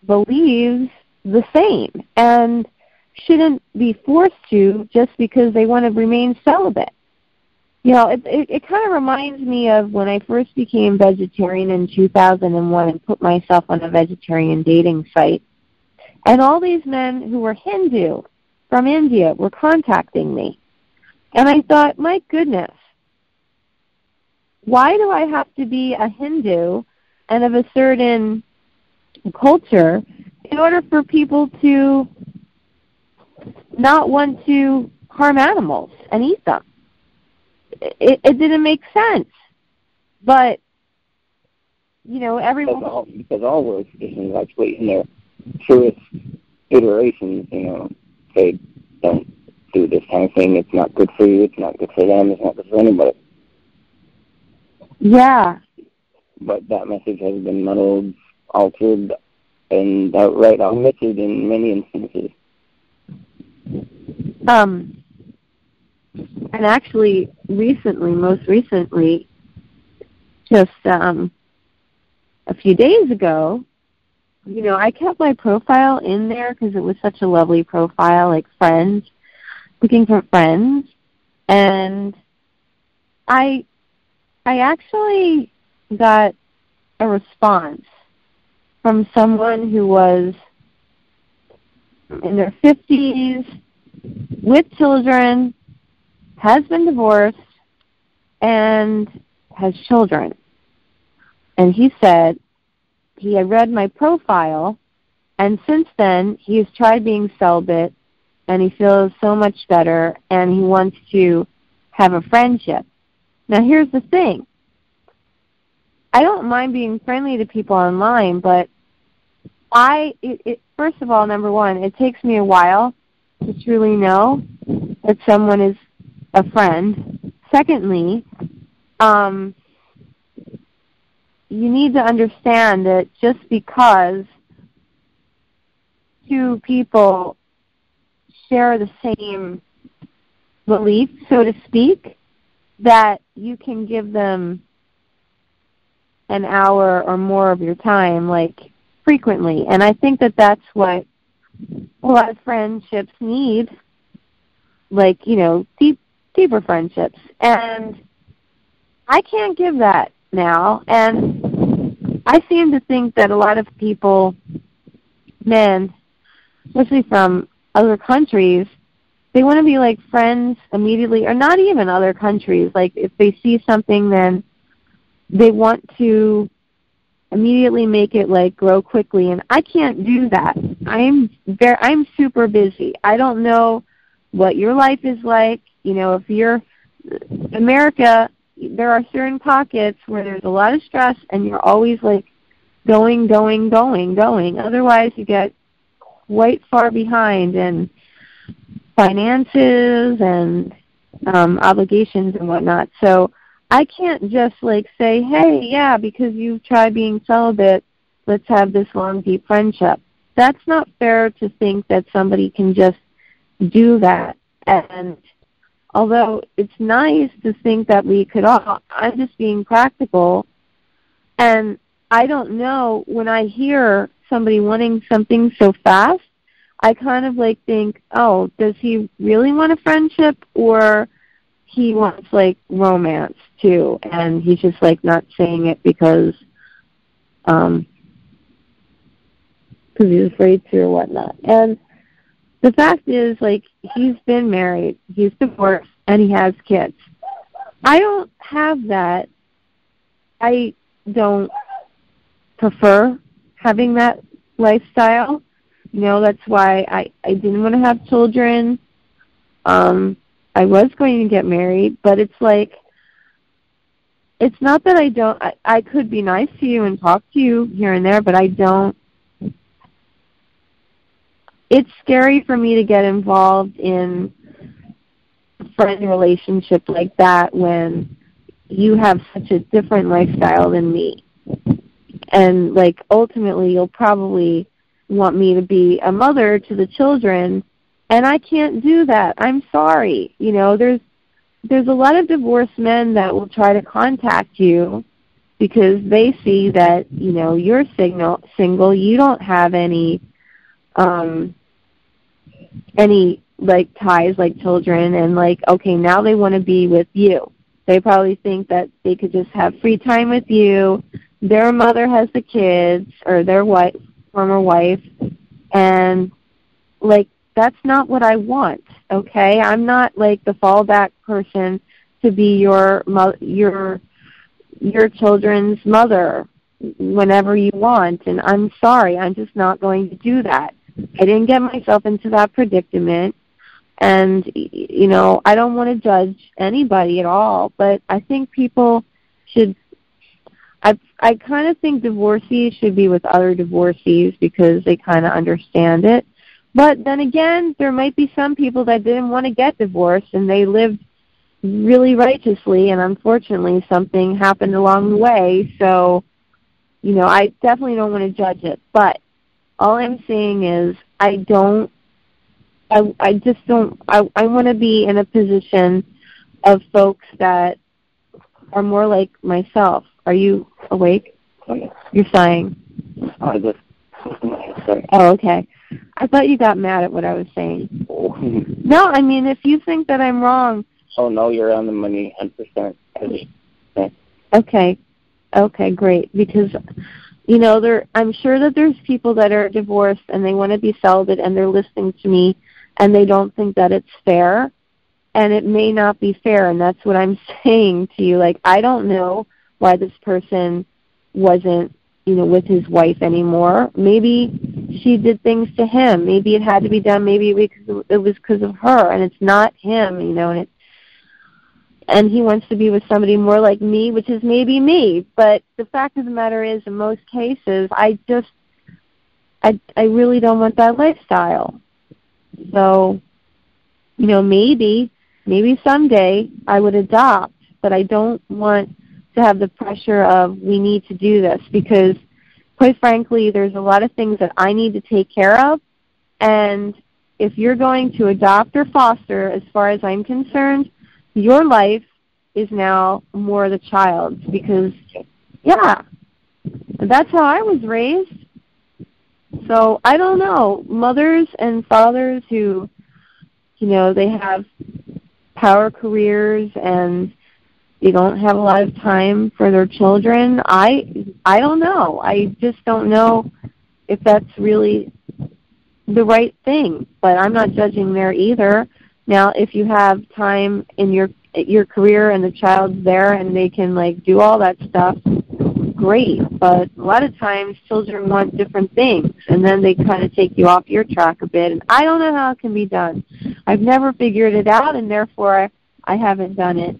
believes the same and shouldn't be forced to just because they want to remain celibate. You know, it it, it kind of reminds me of when I first became vegetarian in 2001 and put myself on a vegetarian dating site. And all these men who were Hindu from India were contacting me. And I thought, my goodness, why do I have to be a Hindu and of a certain culture in order for people to not want to harm animals and eat them? It, it didn't make sense. But you know, everyone because all, because all those traditions actually in their truest iterations, you know, say don't do this kind of thing. It's not good for you. It's not good for them. It's not good for anybody. Yeah. But that message has been muddled, altered, and outright omitted in many instances. Um, and actually, recently, most recently, just um, a few days ago, you know, I kept my profile in there because it was such a lovely profile, like friends, looking for friends, and I I actually got a response from someone who was in their 50s with children, has been divorced, and has children. And he said he had read my profile, and since then he has tried being celibate, and he feels so much better, and he wants to have a friendship. Now here's the thing. I don't mind being friendly to people online, but I it, it first of all, number one, it takes me a while to truly know that someone is a friend. Secondly, um, you need to understand that just because two people share the same belief, so to speak, that you can give them an hour or more of your time, like frequently. And I think that that's what a lot of friendships need, like you know, deep, deeper friendships. And I can't give that now. And I seem to think that a lot of people, men, especially from other countries, they want to be like friends immediately or not even other countries like if they see something then they want to immediately make it like grow quickly and I can't do that. I'm very I'm super busy. I don't know what your life is like. You know, if you're America, there are certain pockets where there's a lot of stress and you're always like going, going, going, going. Otherwise you get quite far behind and finances and um, obligations and whatnot. So I can't just like say, hey, yeah, because you've tried being celibate, let's have this long, deep friendship. That's not fair to think that somebody can just do that. And although it's nice to think that we could all, I'm just being practical. And I don't know when I hear somebody wanting something so fast, I kind of like think, oh, does he really want a friendship or he wants like romance too and he's just like not saying it because um because he's afraid to or whatnot. And the fact is like he's been married, he's divorced and he has kids. I don't have that. I don't prefer having that lifestyle. You know, that's why I I didn't want to have children. Um I was going to get married, but it's like it's not that I don't I, I could be nice to you and talk to you here and there, but I don't it's scary for me to get involved in a friend relationship like that when you have such a different lifestyle than me. And like ultimately you'll probably want me to be a mother to the children and I can't do that. I'm sorry. You know, there's there's a lot of divorced men that will try to contact you because they see that, you know, you're single single, you don't have any um any like ties like children and like okay now they want to be with you. They probably think that they could just have free time with you. Their mother has the kids or their wife former wife and like that's not what i want okay i'm not like the fallback person to be your mo- your your children's mother whenever you want and i'm sorry i'm just not going to do that I didn't get myself into that predicament. And, you know, I don't want to judge anybody at all, but I think people should I I kind of think divorcees should be with other divorcees because they kind of understand it. But then again, there might be some people that didn't want to get divorced and they lived really righteously and unfortunately something happened along the way. So, you know, I definitely don't want to judge it. But all I'm saying is I don't I I just don't I I want to be in a position of folks that are more like myself. Are you awake? Oh, You're sighing. Oh, I just, sorry. Oh, okay. I thought you got mad at what I was saying. No, I mean if you think that I'm wrong. Oh no, you're on the money, hundred percent. Okay. Okay, great. Because you know, there I'm sure that there's people that are divorced and they want to be celibate and they're listening to me and they don't think that it's fair and it may not be fair and that's what I'm saying to you like I don't know why this person wasn't you know with his wife anymore maybe she did things to him maybe it had to be done maybe it was because of her and it's not him you know and and he wants to be with somebody more like me, which is maybe me. But the fact of the matter is, in most cases, I just, I, I really don't want that lifestyle. So, you know, maybe, maybe someday I would adopt, but I don't want to have the pressure of we need to do this because, quite frankly, there's a lot of things that I need to take care of, and if you're going to adopt or foster, as far as I'm concerned, your life is now more the child's because yeah that's how i was raised. So i don't know. Mothers and fathers who you know they have power careers and they don't have a lot of time for their children i i don't know i just don't know if that's really the right thing but i'm not judging there either now, if you have time in your your career and the child's there and they can like do all that stuff, great. But a lot of times children want different things and then they kind of take you off your track a bit and I don't know how it can be done. I've never figured it out and therefore I, haven't done it.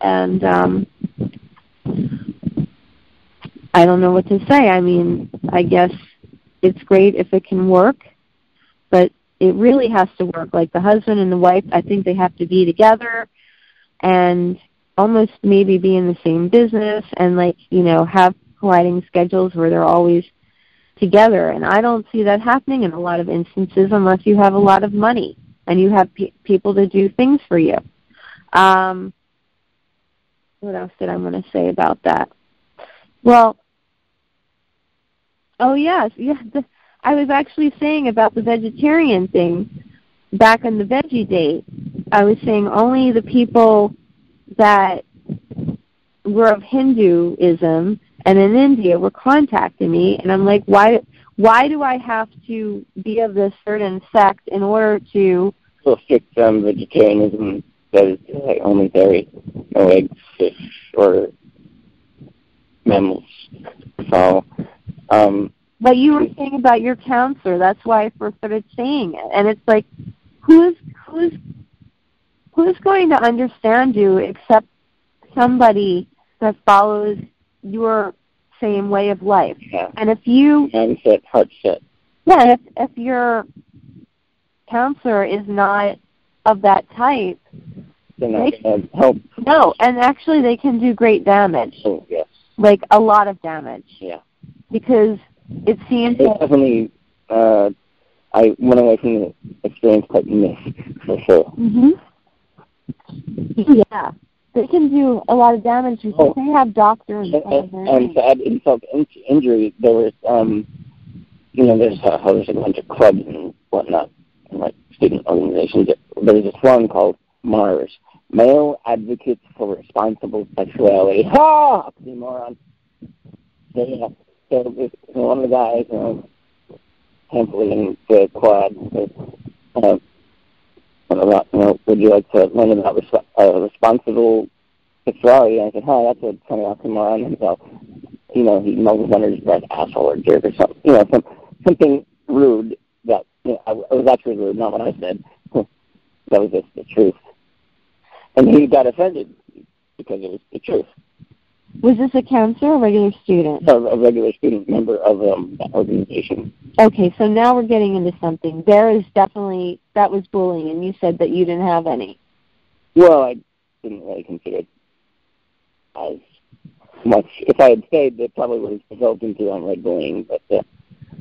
And um I don't know what to say. I mean, I guess it's great if it can work, but it really has to work. Like the husband and the wife, I think they have to be together and almost maybe be in the same business and like, you know, have colliding schedules where they're always together. And I don't see that happening in a lot of instances unless you have a lot of money and you have pe- people to do things for you. Um, what else did I want to say about that? Well, oh yes, yeah. The, I was actually saying about the vegetarian thing back on the veggie date. I was saying only the people that were of Hinduism and in India were contacting me, and I'm like, why? Why do I have to be of this certain sect in order to? So strict um, vegetarianism that is like only dairy, no eggs, fish, or mammals. So um, But you were saying about your counselor. That's why I first started saying it, and it's like, who's who's who's going to understand you except somebody that follows your same way of life? Yeah. And if you and Mindset, heart set. yeah, and if if your counselor is not of that type, They're not going to help. no, and actually they can do great damage, So, yes. like a lot of damage, Yeah. because it seems It definitely, uh, I went away from the experience quite missed, for sure. hmm Yeah, they can do a lot of damage because Oh. they have doctors. And, and, and to add insult to in- injury, there was, um, you know, there's uh, there's a bunch of clubs and whatnot, and like student organizations. There was this one called Mars, Male Advocates for Responsible Sexuality. Ha! Oxymoron. They, uh, so this, one of the guys, you know, handfully in the quad, was, uh, about, you know, would you like to learn about resp- uh, responsible sexuality? And I said, huh, that's a funny oxymoron. And so, you know, he mumbled under his breath, asshole or jerk or something, you know, some, something rude that, you know, I, it was actually rude, not what I said. that was just the truth. And he got offended because it was the truth. Was this a counselor or a regular student? A, a regular student member of um, that organization. Okay, so now we're getting into something. There is definitely that was bullying, and you said that you didn't have any. Well, I didn't really consider it as much. If I had stayed, it probably would have developed into unread bullying, but uh,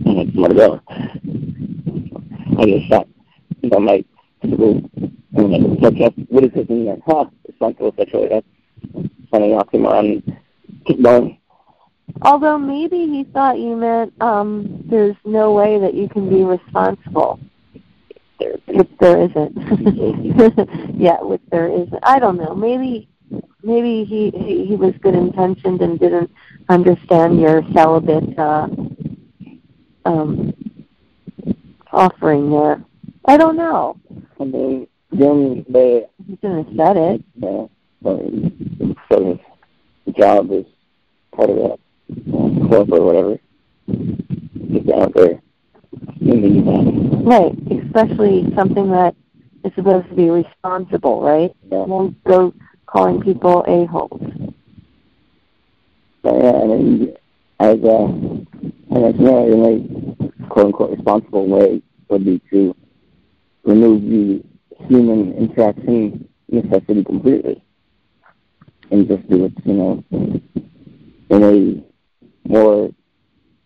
I had somewhere to go. I just thought, you know, my typical, you know, sarcastic witticism that, huh, responsible sexually, that's funny oxymoron. Keep going. Although maybe he thought you meant um, there's no way that you can be responsible, There. which there isn't. yeah, which there isn't. I don't know. Maybe maybe he he, he was good intentioned and didn't understand your celibate uh, um, offering there. I don't know. I mean, they, He shouldn't have said it. you know, um, job is part of that uh, club or whatever. Get out there. You can, Right, especially something that is supposed to be responsible, right? yeah. Won't go calling people a-holes. So yeah, I mean, as uh, I guess yeah, the only quote unquote responsible way would be to remove the human interaction necessity completely, and just do it, you know, in a more,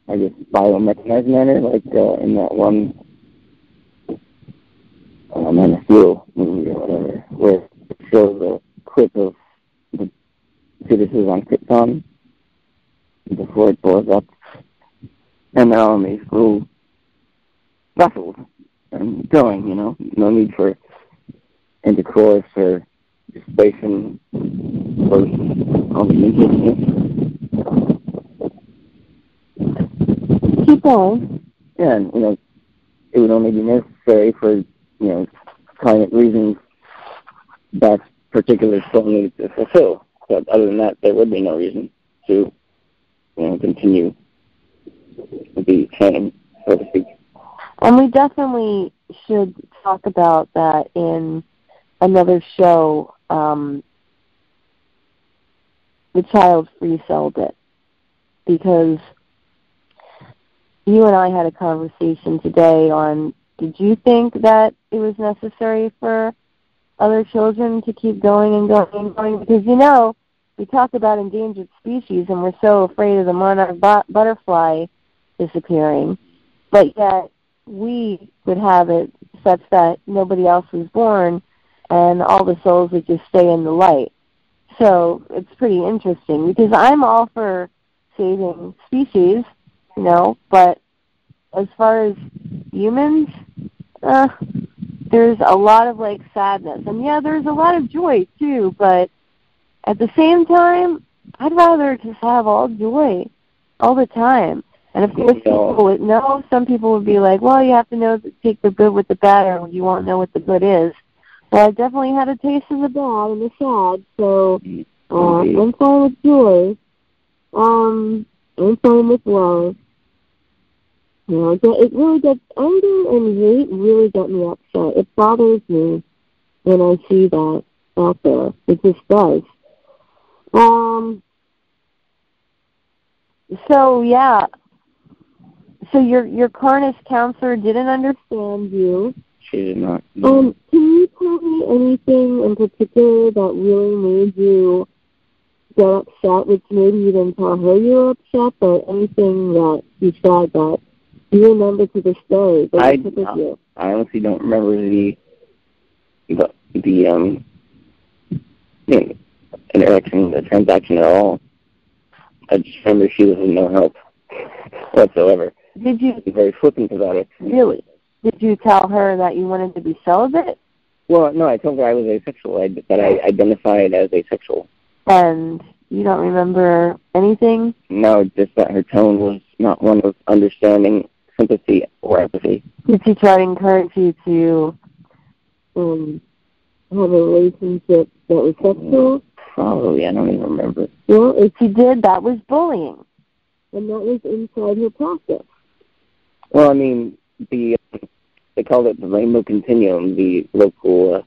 I guess, biomechanized manner, like uh, in that one uh, Man of Steel movie or whatever, where it shows a clip of the fetuses on Krypton before it blows up. And they're on these little vessels and going, you know. No need for intercourse or dissipation or all the interest. Keep going. Yeah, and, you know, it would only be necessary for, you know, climate reasons that particular soul needs to fulfill. But other than that, there would be no reason to, you know, continue the training, so to speak. And we definitely should talk about that in another show, um, The Child Cell Bit. Because you and I had a conversation today on did you think that it was necessary for other children to keep going and going and going? Because you know, we talk about endangered species and we're so afraid of the monarch butterfly disappearing, but yet we would have it such that nobody else was born and all the souls would just stay in the light. So it's pretty interesting because I'm all for saving species, you know, but as far as humans, uh, there's a lot of like sadness. And yeah, there's a lot of joy too, but at the same time, I'd rather just have all joy all the time. And of course, people would know. Some people would be like, "Well, you have to know take the good with the bad, or you won't know what the good is." Well, I definitely had a taste of the bad and the sad, so uh, I'm fine with joy. Um, I'm fine with love. You know, it really gets anger and hate really get me upset. It bothers me when I see that out there. It just does. Um. So yeah. So your your carnist counselor didn't understand you. She did not. Um, can you tell me anything in particular that really made you get upset, which maybe you didn't tell her you were upset, but anything that you said that you remember to this day that I, took with you? I honestly don't remember the the the um you interaction, the transaction at all. I just remember she was of no help whatsoever. Did you She was very flippant about it. really? Did you tell her that you wanted to be celibate? Well, no, I told her I was asexual. I, that I identified as asexual. And you don't remember anything? No, just that her tone was not one of understanding, sympathy, or empathy. Did she try to encourage you to Um, have a relationship that was sexual? Probably, I don't even remember. Well, if she did, that was bullying. and that was inside her practice. Well, I mean, the they called it the Rainbow Continuum, the local uh,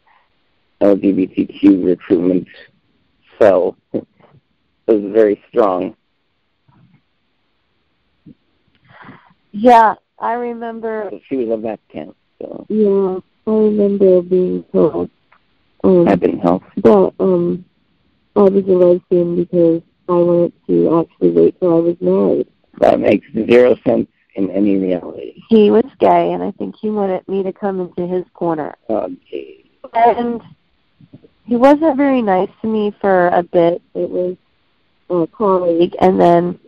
LGBTQ recruitment cell. it was very strong. Yeah, I remember She was a that camp, so Yeah, I remember being told um, that didn't help. that um, I was a lesbian because I wanted to actually wait till I was married. That makes zero sense in any reality. he was gay and I think he wanted me to come into his corner. Okay. And he wasn't very nice to me for a bit. It was a colleague and then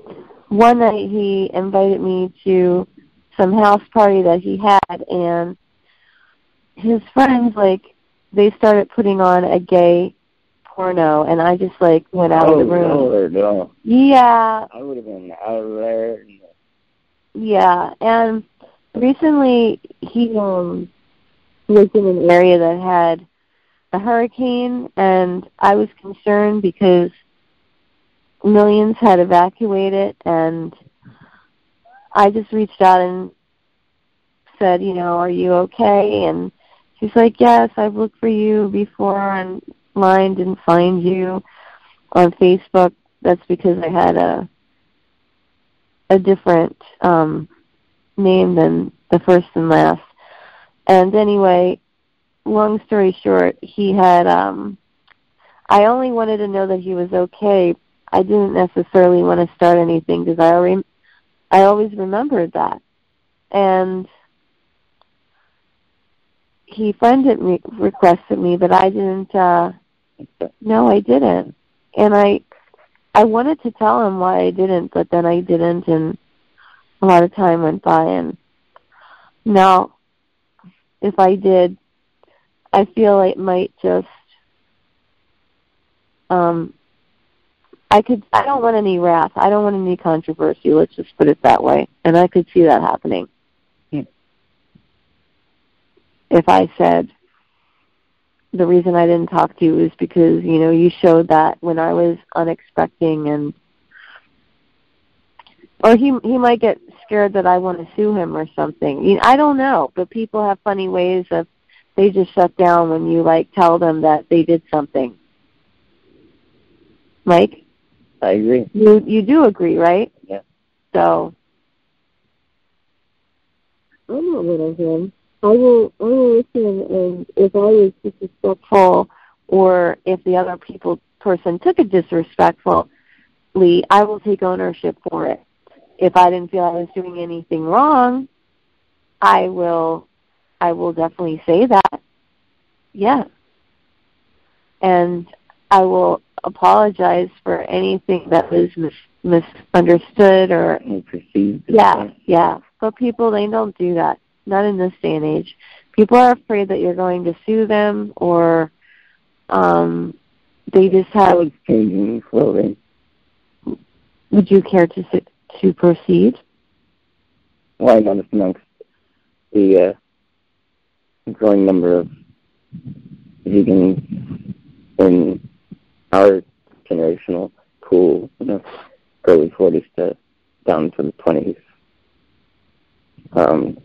one night he invited me to some house party that he had and his friends like they started putting on a gay porno and I just like went out oh, of the oh, room. Lord, no. Yeah, I would have been out of there. Yeah. And recently he um was in an area that had a hurricane and I was concerned because millions had evacuated and I just reached out and said, you know, are you okay? And she's like, yes, I've looked for you before online, didn't find you on Facebook. That's because I had a a different um name than the first and last. And anyway, long story short, he had um I only wanted to know that he was okay. I didn't necessarily want to start anything because I already I always remembered that. And he friended me requested me but I didn't uh no I didn't. And I I wanted to tell him why I didn't, but then I didn't and a lot of time went by and now if I did I feel it might just um I could I don't want any wrath. I don't want any controversy, let's just put it that way. And I could see that happening. Hmm. If I said the reason I didn't talk to you is because, you know, you showed that when I was unexpecting and or he he might get scared that I want to sue him or something. You know, I don't know, but people have funny ways of they just shut down when you like tell them that they did something. Mike, I agree. you you do agree, right? Yeah. So I'm not one of them. I will, I will listen, and if I was disrespectful, or if the other people person took it disrespectfully, I will take ownership for it. If I didn't feel I was doing anything wrong, I will I will definitely say that. Yeah. And I will apologize for anything that was mis- misunderstood or perceived. yeah, yeah. But people they don't do that. Not in this day and age. People are afraid that you're going to sue them or um they just have was changing slowly. would you care to to proceed? Well, I noticed amongst the uh, growing number of vegans in our generational pool, you know, early 40s to down to the 20s. um,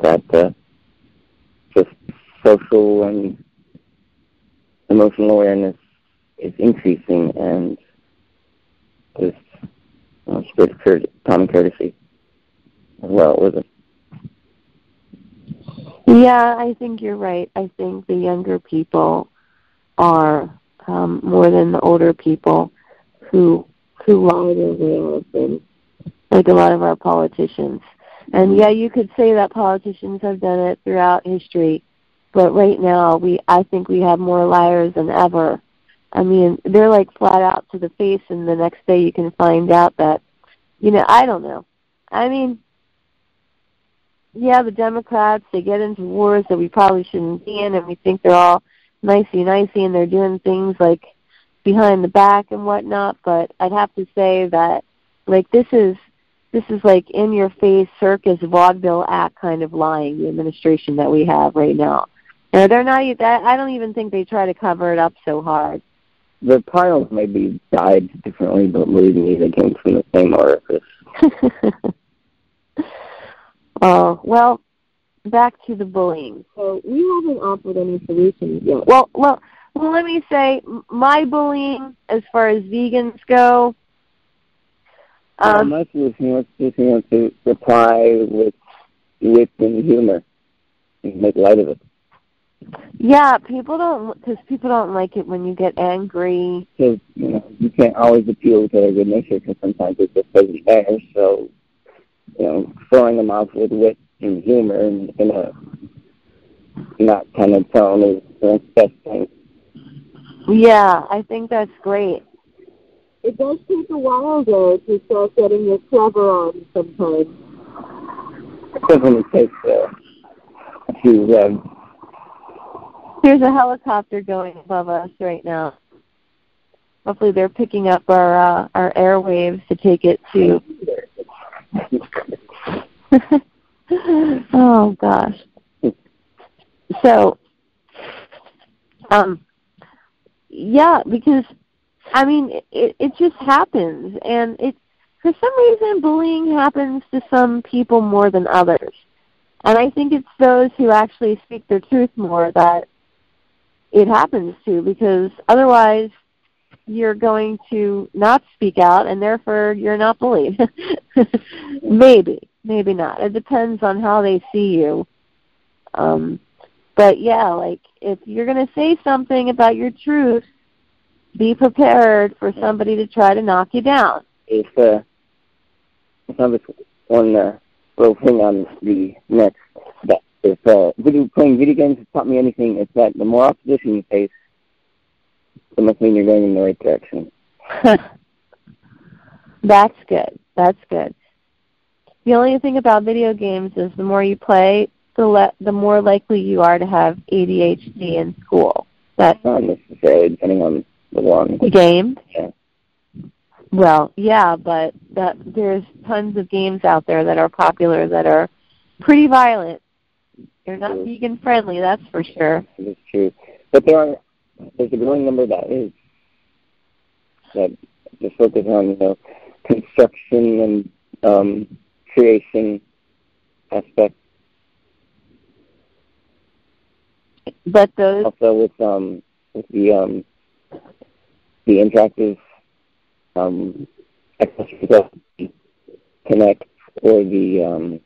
that uh, just social and emotional awareness is increasing and this uh, spirit of common courtesy as well with it. Yeah, I think you're right. I think the younger people are um, more than the older people who who lie their way things, like a lot of our politicians. And yeah, you could say that politicians have done it throughout history, but right now we I think we have more liars than ever. I mean, they're like flat out to the face, and the next day you can find out that, you know, I don't know. I mean, yeah, the Democrats they get into wars that we probably shouldn't be in, and we think they're all nicey nicey, and they're doing things like behind the back and whatnot. But I'd have to say that like this is this is like in your face circus vaudeville act kind of lying. The administration that we have right now, and they're not. I don't even think they try to cover it up so hard. The piles may be dyed differently, but believe me, they came from the same orifice. Oh, well, back to the bullying. So we haven't offered any solutions yet. Well, well, well. Let me say, my bullying, as far as vegans go, um, um, most of us wants want to reply with wit and humor and make light of it. yeah, people don't because people don't like it when you get angry. Because you know you can't always appeal to their good nature because sometimes it just doesn't there. So you know, throwing them off with wit and humor and in a not kind of tone is the best thing. Yeah, I think that's great. It does take a while though to start getting your clever on sometimes. It definitely takes uh, a few revs. There's a helicopter going above us right now. Hopefully, they're picking up our uh, our airwaves to take it to. oh gosh. So, um, yeah, because I mean, it it just happens, and it for some reason bullying happens to some people more than others, and I think it's those who actually speak their truth more that it happens to, because otherwise you're going to not speak out and therefore you're not bullied. maybe, maybe not. It depends on how they see you. Um but yeah, like if you're going to say something about your truth, be prepared for somebody to try to knock you down. If uh, if one uh, little thing on the next that if uh, video playing video games has taught me anything, it's that the more opposition you face, it must mean you're going in the right direction. That's good. That's good. The only thing about video games is the more you play, the le- the more likely you are to have ADHD in school. That's Not necessarily, depending on the one. game. Yeah. Well, yeah, but that there's tons of games out there that are popular that are pretty violent. They're not Mhm. vegan friendly, that's for sure. It's true. But there are there's a growing number that is that just focus on you know construction and um, creation aspect. But those Also with um with the um the interactive um Kinect or the um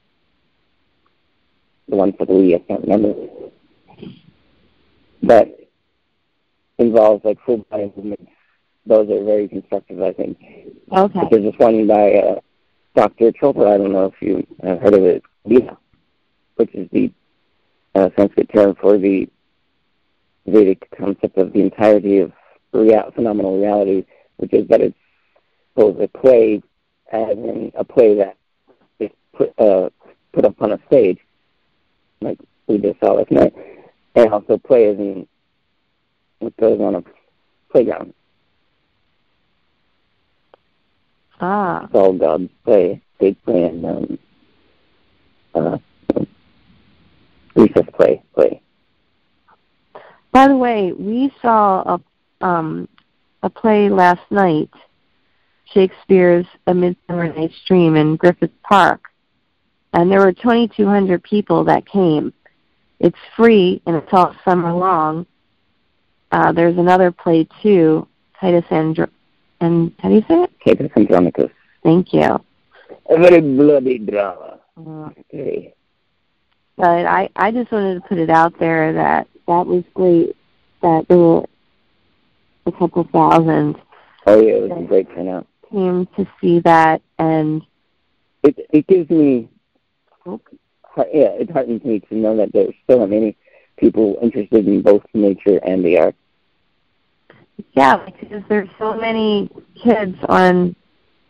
the one for the Wii, I can't remember. That involves like full body movements. Those are very constructive, I think. okay. There's this one by uh, Dr. Chopra. I don't know if you have heard of it, which is the uh, Sanskrit term for the Vedic concept of the entirety of real, phenomenal reality, which is that it's both a play as in a play that is put uh, put up on a stage, like we just saw last night, and also play as in what goes on a playground. Ah. It's all God's play, stage play, and um, uh, recess play, play. By the way, we saw a um a play last night, Shakespeare's A Midsummer Night's Dream in Griffith Park. and there were 2,200 people that came. It's free and it's all summer long. Uh, there's another play too, Titus Andro- and how do you say it? Titus Andronicus. Thank you. A very bloody drama. Uh, Okay. but I I just wanted to put it out there that that was great. That there were a couple thousand Oh yeah, it was a great turnout. came to see that, and It it gives me, yeah, it heartens me to know that there's still so many people interested in both nature and the art. yeah, because there's so many kids on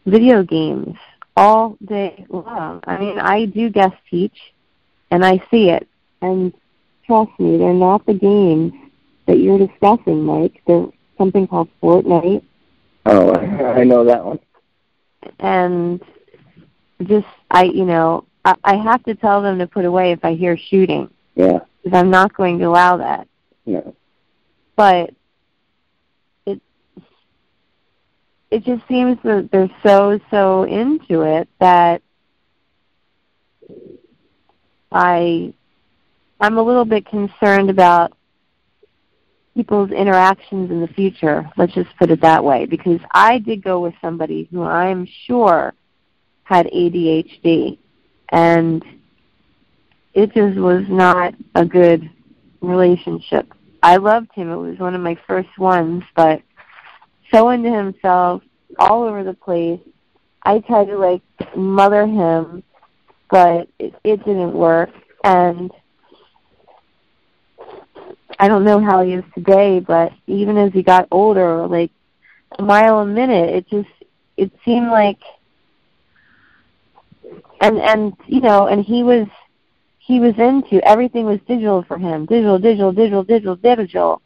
video games all day long. I mean, I do guest teach, and I see it, and trust me, they're not the games that you're discussing, Mike. They're something called Fortnite. Oh, I, I know that one. and just I you know I, I have to tell them to put away if I hear shooting Yeah, because I'm not going to allow that. no. But it it just seems that they're so so into it that I I'm a little bit concerned about people's interactions in the future. Let's just put it that way because I did go with somebody who I'm sure had ADHD and it just was not a good relationship. I loved him. It was one of my first ones, but so into himself, all over the place. I tried to like mother him, but it, it didn't work. And I don't know how he is today, but even as he got older, like a mile a minute, it just it seemed like and and you know, and he was he was into everything was digital for him. Digital, digital, digital, digital, digital.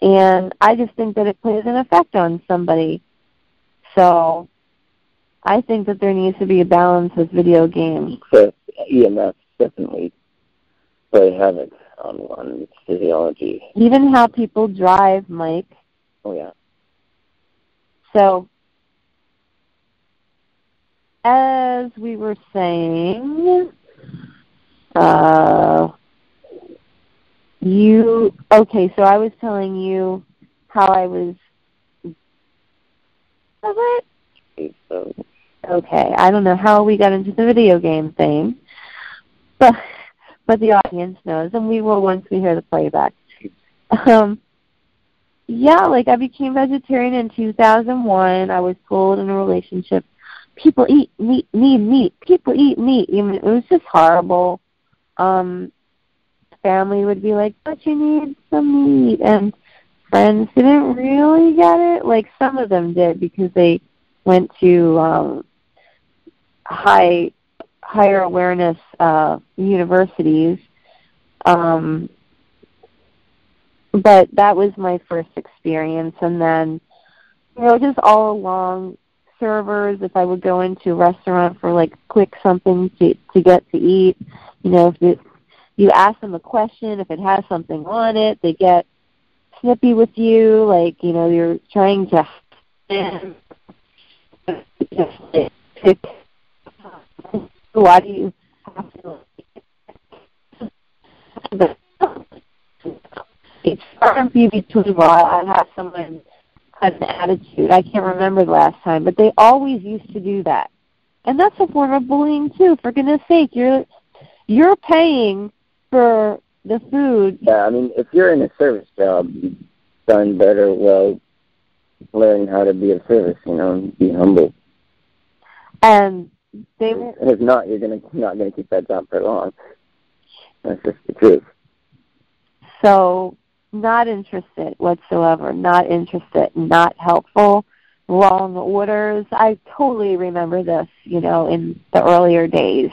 And I just think that it plays an effect on somebody. So I think that there needs to be a balance with video games. So EMF definitely play havoc on one's physiology. Even how people drive, Mike. Oh yeah. So as we were saying, uh, you okay? So I was telling you how I was. Was it? Okay, I don't know how we got into the video game thing, but but the audience knows, and we will once we hear the playback. Um, yeah, like I became vegetarian in 2001. I was told in a relationship, people eat meat, need meat. People eat meat. I mean, it was just horrible. Um, family would be like, "But you need some meat," and friends didn't really get it. Like some of them did because they went to um, high higher awareness uh, universities. Um, but that was my first experience, and then you know just all along servers. If I would go into a restaurant for like quick something to to get to eat, you know, if it, you ask them a question, if it has something on it, they get snippy with you, like you know you're trying to. Why do you have to? It's hard to be between while I have someone has an attitude. I can't remember the last time, but they always used to do that, and that's a form of bullying too. For goodness sake, you're you're paying for the food. yeah, I mean, if you're in a service job, you've done better. Well, learn how to be of service. You know, and be humble. And they were if not, you're gonna not gonna keep that job for long. That's just the truth. so not interested whatsoever, not interested, not helpful, wrong orders. I totally remember this, you know, in the earlier days,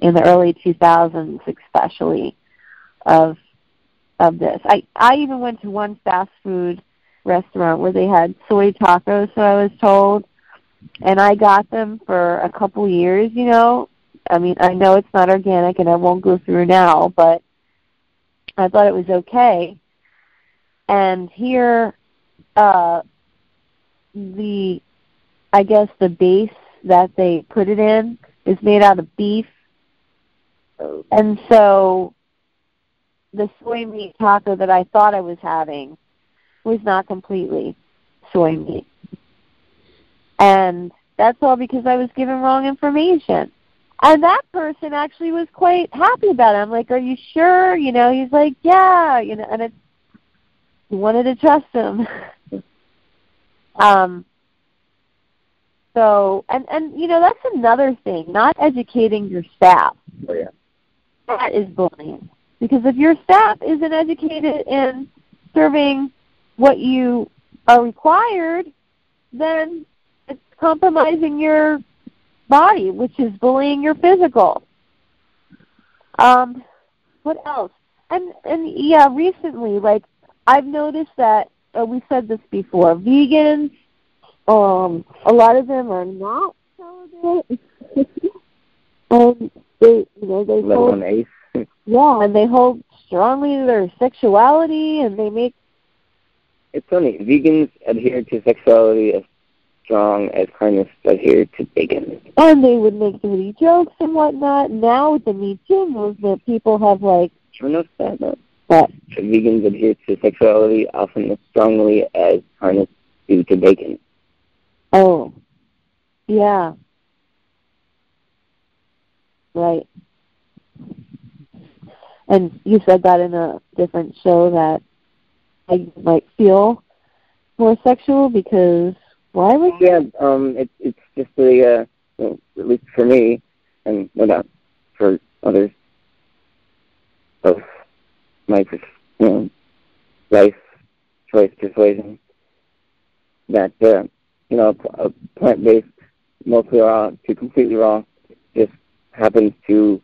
in the early 2000s especially, of of this. I I even went to one fast food restaurant where they had soy tacos, so I was told, and I got them for a couple years, you know. I mean, I know it's not organic and I won't go through now, but I thought it was okay. And here, uh, the, I guess the base that they put it in is made out of beef. And so the soy meat taco that I thought I was having was not completely soy meat. And that's all because I was given wrong information. And that person actually was quite happy about it. I'm like, Are you sure? You know, he's like, Yeah, you know, and it's you wanted to trust him. um so and and you know that's another thing, not educating your staff. Oh yeah. That is bullying. Because if your staff isn't educated in serving what you are required, then compromising your body, which is bullying your physical. Um, what else? And and yeah, recently, like I've noticed that uh, we said this before. Vegans, um, a lot of them are not celibate. um, they, you know, they hold, yeah, and they hold strongly to their sexuality, and they make It's funny. Vegans adhere to sexuality as strong as carnists adhere to bacon. and they would make dirty jokes and whatnot. Now with the Me Too movement, people have like Ever noticed that? No. what? Vegans adhere to sexuality often as strongly as carnists do to bacon. Oh, yeah, right. And you said that in a different show that I might feel more sexual because why would Yeah, um, it's it's just the uh, well, at least for me, and no doubt for others of my you know, life choice persuasion that uh, you know a, a plant-based, mostly raw to completely raw, just happens to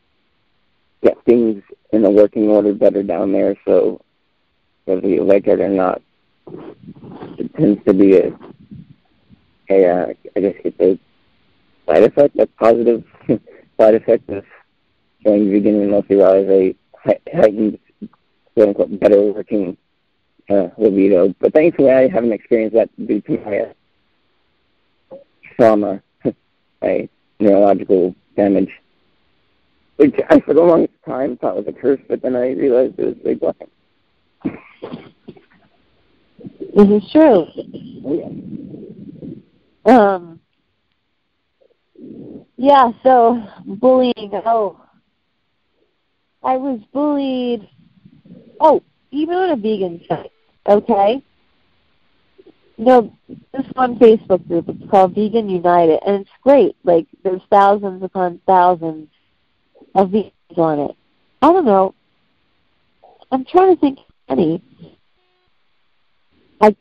get things in a working order better down there. So whether you like it or not, it tends to be a a, uh, I guess it's a side effect, a positive side effect of going vegan and mostly raw is a heightened, quote unquote, better working uh, libido. But thankfully, I haven't experienced that due to my uh, trauma, my neurological damage, which I for the longest time thought was a curse, but then I realized it was a blessing. this is true? Oh, yeah. Um, yeah, so bullying. Oh, I was bullied. Oh, even on a vegan site. Okay. No, this one Facebook group. It's called Vegan United, and it's great. Like, there's thousands upon thousands of vegans on it. I don't know. I'm trying to think any. I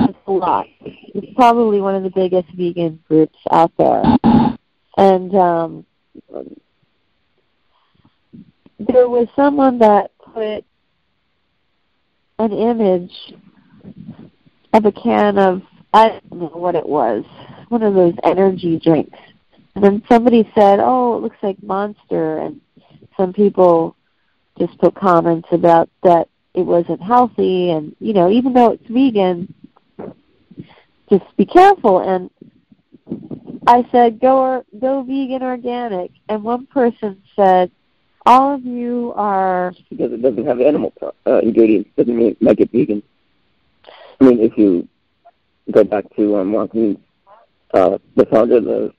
it's a lot. It's probably one of the biggest vegan groups out there. And um there was someone that put an image of a can of I don't know what it was, one of those energy drinks. And then somebody said, "Oh, it looks like Monster," and some people just put comments about that it wasn't healthy, and you know, even though it's vegan, just be careful. And I said, "Go or, go vegan organic," and one person said, "All of you are." because it doesn't have animal uh, ingredients doesn't mean make it vegan. I mean, if you go back to um, uh, the founder of the,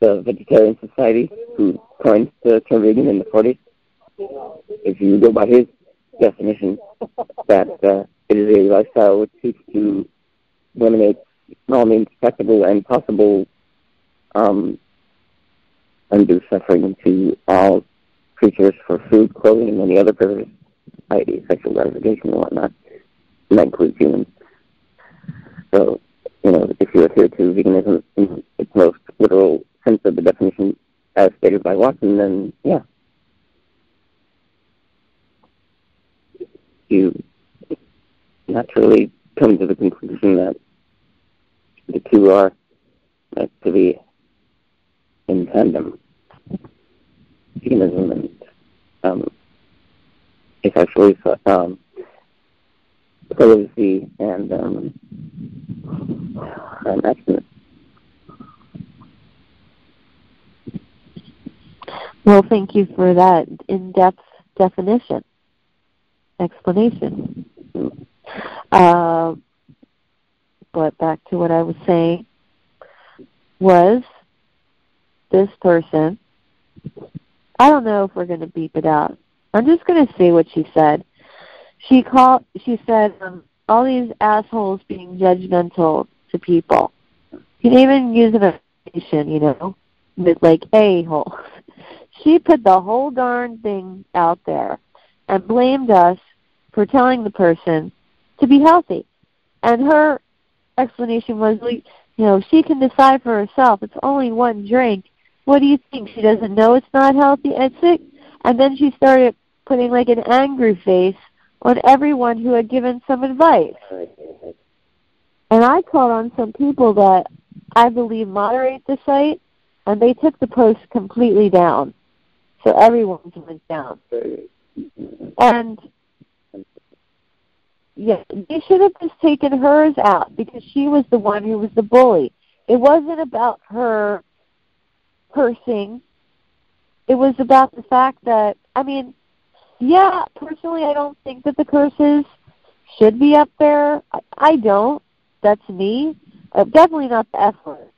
the Vegetarian Society, who coined the term vegan in the 40s, if you go by his definition, that uh, it is a lifestyle which seeks to eliminate all means practical and possible um, undue suffering to all creatures for food, clothing, and any other purpose, i.e. sexual gratification and whatnot. And that includes humans. So, you know, if you adhere to veganism in its most literal sense of the definition as stated by Watson, then yeah. You naturally come to the conclusion that the two are meant to be in tandem veganism and um, asexually um, celibacy and um, abstinence. Well, thank you for that in-depth definition, explanation. Uh, but back to what I was saying was this person. I don't know if we're going to beep it out. I'm just going to say what she said. She called. She said um, all these assholes being judgmental to people. You can even use an affirmation, you know, with like a holes. She put the whole darn thing out there and blamed us for telling the person to be healthy. And her explanation was, you know, she can decide for herself. It's only one drink. What do you think? She doesn't know it's not healthy and sick. And then she started putting like an angry face on everyone who had given some advice. And I called on some people that I believe moderate the site, and they took the post completely down. So everyone's went down. And yeah, they should have just taken hers out because she was the one who was the bully. It wasn't about her cursing. It was about the fact that I mean, yeah, personally I don't think that the curses should be up there. I, don't. That's me. Uh, definitely not the F word.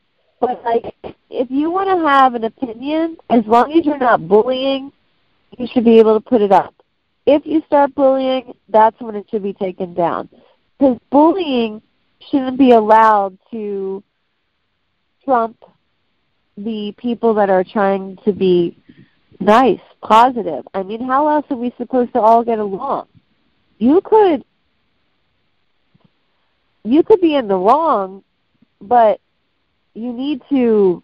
But like, if you want to have an opinion, as long as you're not bullying, you should be able to put it up. If you start bullying, that's when it should be taken down. Because bullying shouldn't be allowed to trump the people that are trying to be nice, positive. I mean, how else are we supposed to all get along? You could you could be in the wrong, but you need to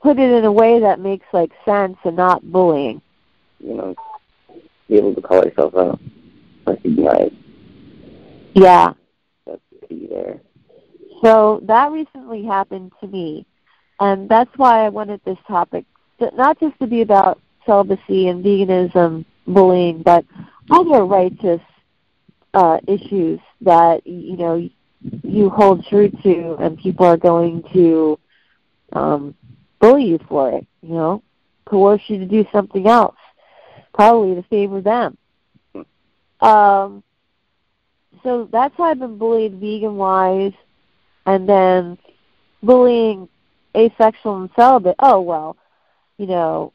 put it in a way that makes like sense and not bullying. You know, be able to call yourself out, recognize. Yeah. That's the key there. So that recently happened to me, and that's why I wanted this topic not just to be about celibacy and veganism, bullying, but other righteous uh, issues that you know you hold true to, and people are going to um, bully you for it. You know, coerce you to do something else, probably to favor them. Um, so that's how I've been bullied vegan wise, and then bullying asexual and celibate. Oh well, you know,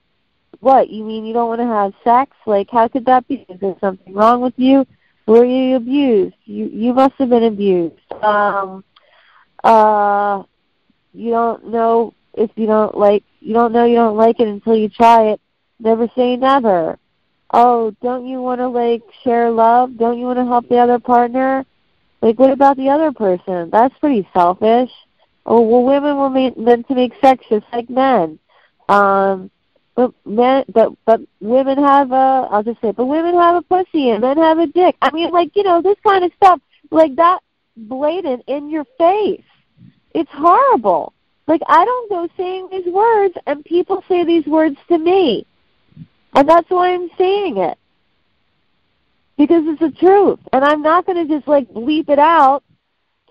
what you mean you don't want to have sex? Like how could that be? Is there something wrong with you? Were you abused? You you must have been abused. Um, uh, you don't know if you don't like you don't know you don't like it until you try it. Never say never. Oh, don't you want to like share love? Don't you want to help the other partner? Like, what about the other person? That's pretty selfish. Oh, well, women were meant to make sex just like men. Um, but men, but but women have a. I'll just say, but women have a pussy and men have a dick. I mean, like you know, this kind of stuff, like that, blatant in your face. It's horrible. Like I don't go saying these words, and people say these words to me, and that's why I'm saying it because it's the truth, and I'm not going to just like bleep it out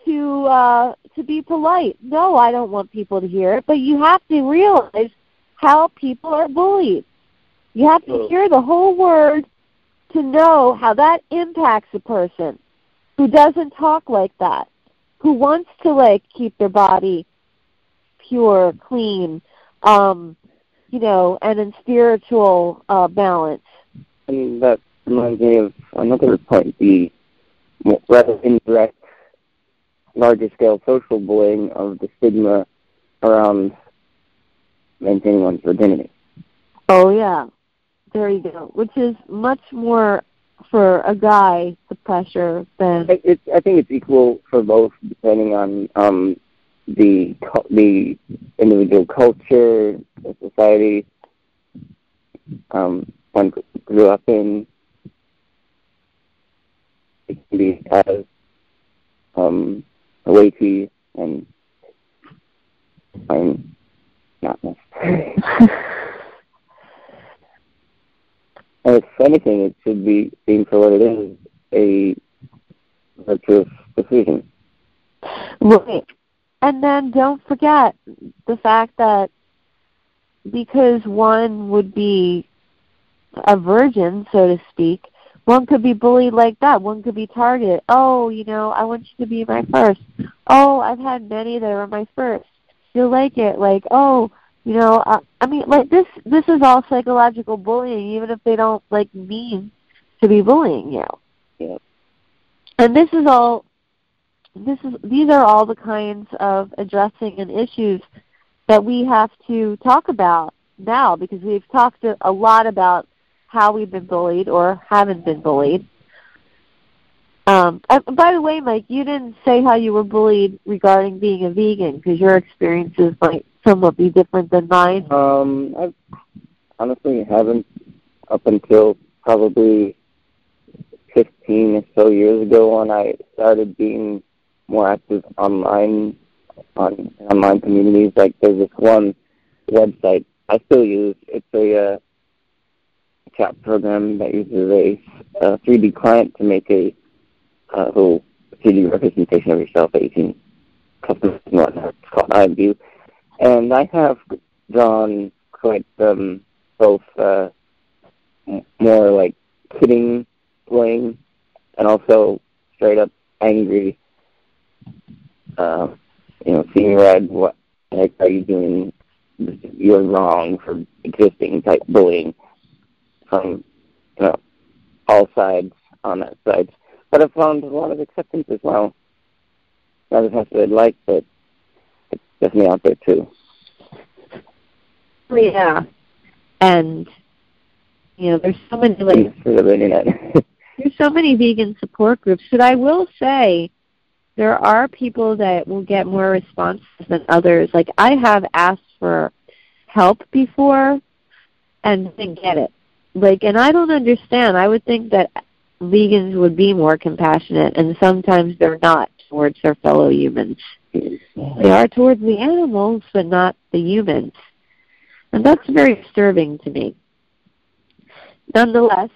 to uh to be polite. No, I don't want people to hear it, but you have to realize how people are bullied. You have to hear the whole word to know how that impacts a person who doesn't talk like that, who wants to like keep their body pure, clean, um, you know, and in spiritual uh, balance. And that reminds me of another point: the rather indirect, larger scale social bullying of the stigma around maintaining one's virginity. Oh yeah, there you go. Which is much more for a guy the pressure than. It's, I think it's equal for both, depending on um, the the individual culture, the society um, one grew up in. It can be as um, weighty and um, not necessary. if anything, it should be seen for what it is, a virtuous decision. Right. And then don't forget the fact that because one would be a virgin, so to speak, one could be bullied like that. One could be targeted. Oh, you know, I want you to be my first. Oh, I've had many that were my first. You'll like it. Like, oh, you know, I, I mean, like this. This is all psychological bullying, even if they don't like mean to be bullying you. Yeah. And this is all. This is these are all the kinds of addressing and issues that we have to talk about now because we've talked a lot about how we've been bullied or haven't been bullied. Um, by the way, Mike, you didn't say how you were bullied regarding being a vegan because your experiences might somewhat be different than mine. Um, I honestly haven't up until probably 15 or so years ago when I started being more active online on online communities. Like there's this one website I still use. It's a uh, chat program that uses a, a 3D client to make a uh, little 3D representation of yourself that you can customize and whatnot. It's called IMVU. And I have drawn quite um, both uh, more like kidding, playing, and also straight up angry. Uh, you know, seeing red. What like are you doing? You're wrong for existing type bullying from you know all sides on that side. But I've found a lot of acceptance as well. Not as much as I'd like, but it's definitely out there too. Yeah, and you know, there's so many like for the internet. there's so many vegan support groups. But I will say, there are people that will get more responses than others. Like I have asked for help before and didn't get it like and I don't understand. I would think that vegans would be more compassionate and sometimes they're not towards their fellow humans. They are towards the animals but not the humans. And that's very disturbing to me. Nonetheless,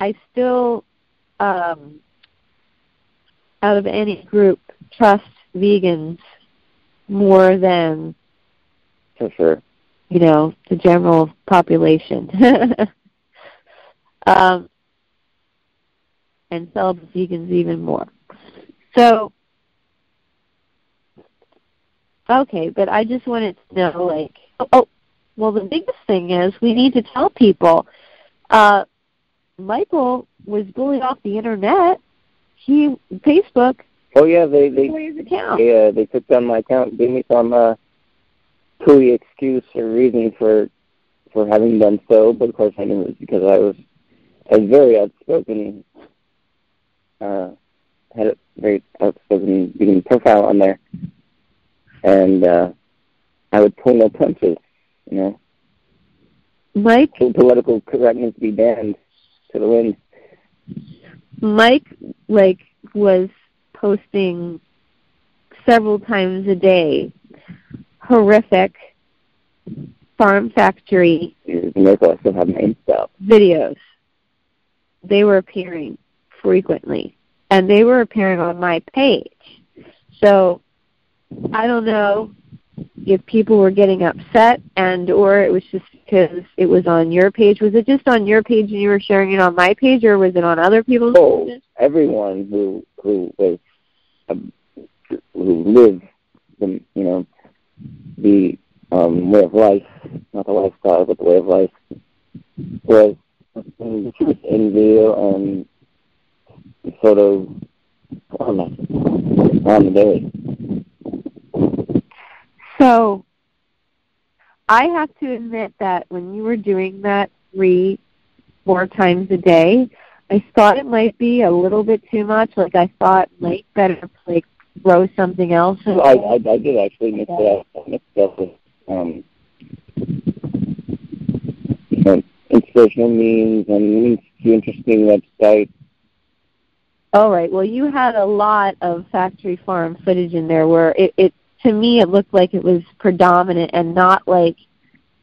I still um out of any group trust vegans more than for sure. You know, the general population. um, and celibate vegans even more. So, okay, but I just wanted to know, like, oh, oh well, the biggest thing is we need to tell people. Uh, Michael was bullied off the internet. He Facebook. Oh yeah, they they yeah they took down my account, gave me some uh, silly excuse or reason for for having done so, but of course I knew it was because I was I was very outspoken. Uh, had a very outspoken beginning profile on there, and uh, I would pull no punches. You know, Mike. Political correctness be banned to the wind. Mike, like, was posting several times a day horrific farm factory Nicholas still have my stuff. videos they were appearing frequently, and they were appearing on my page. So I don't know if people were getting upset and or it was just because it was on your page. Was it just on your page and you were sharing it on my page, or was it on other people's oh, pages? everyone who who was um, who lived the you know the um, way of life, not the lifestyle, but the way of life was in envy and sort of on on the day. So I have to admit that when you were doing that three, four times a day, I thought it might be a little bit too much. Like I thought, might better like throw something else. I, I I did actually mix it up. I it up with um, you know, inspirational memes and links to interesting websites. All right. Well, you had a lot of factory farm footage in there where it, it to me it looked like it was predominant and not like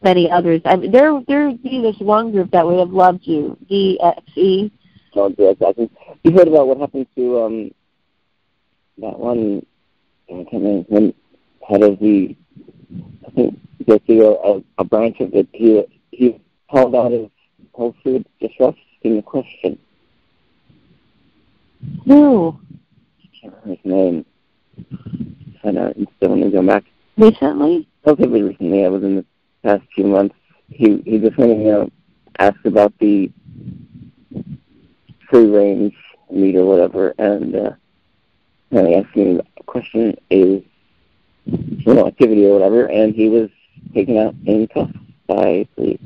many others. I mean, there there would be this one group that would have loved you, DXE. Oh, think you heard about what happened to um that one. I can't remember when head of the I think basically a, a branch of it. He he called out of Whole food just asking a question. Who? I can't remember his name. And uh, still want to go back. Recently? Relatively recently, I was in the past few months. He he just wanted to know, ask about the free range meat or whatever, and uh, and he asked me a question is you know activity or whatever, and he was taken out in cuffs by police.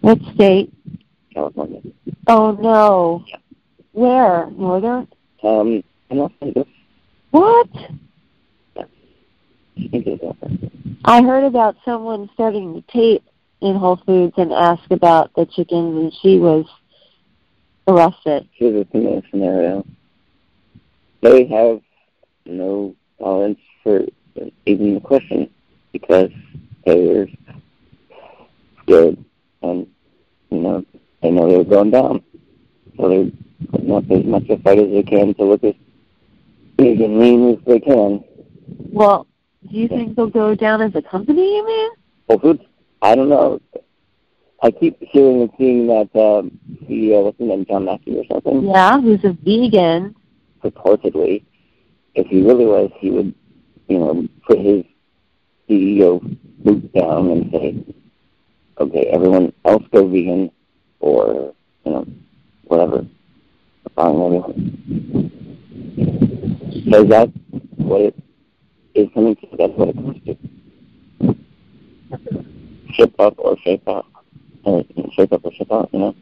What state? California. Oh no. Yeah. Where? Northern? Um, and Los Angeles. What? I think it was Los Angeles. I heard about someone starting to tape in Whole Foods and ask about the chickens, and she was arrested. Here's a similar scenario. They have no tolerance for even the question because they're scared and you know they know they're going down. So they're putting up as much a fight as they can to look as big and lean as they can. Well, do you think they'll go down as a company, you mean? Whole Foods, I don't know. I keep hearing and seeing that um, CEO, what's his name, John Mackey or something, Yeah, who's a vegan. purportedly, if he really was, he would, you know, put his CEO boot down and say, okay, everyone else go vegan or, you know, whatever. Fine, everyone. Because that's what it is coming to. That's what it comes to. Ship up or shape up. Uh, shape up or ship out, you know?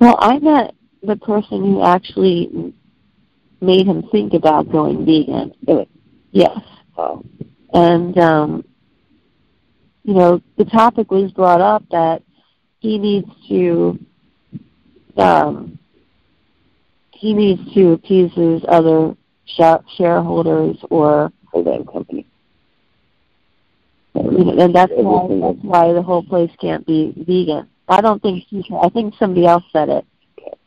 Well, I met the person who actually made him think about going vegan. Really? Yes. Wow. And um you know, the topic was brought up that he needs to um he needs to appease his other shareholders or on, company. and that's why that's why the whole place can't be vegan. I don't think he can. I think somebody else said it.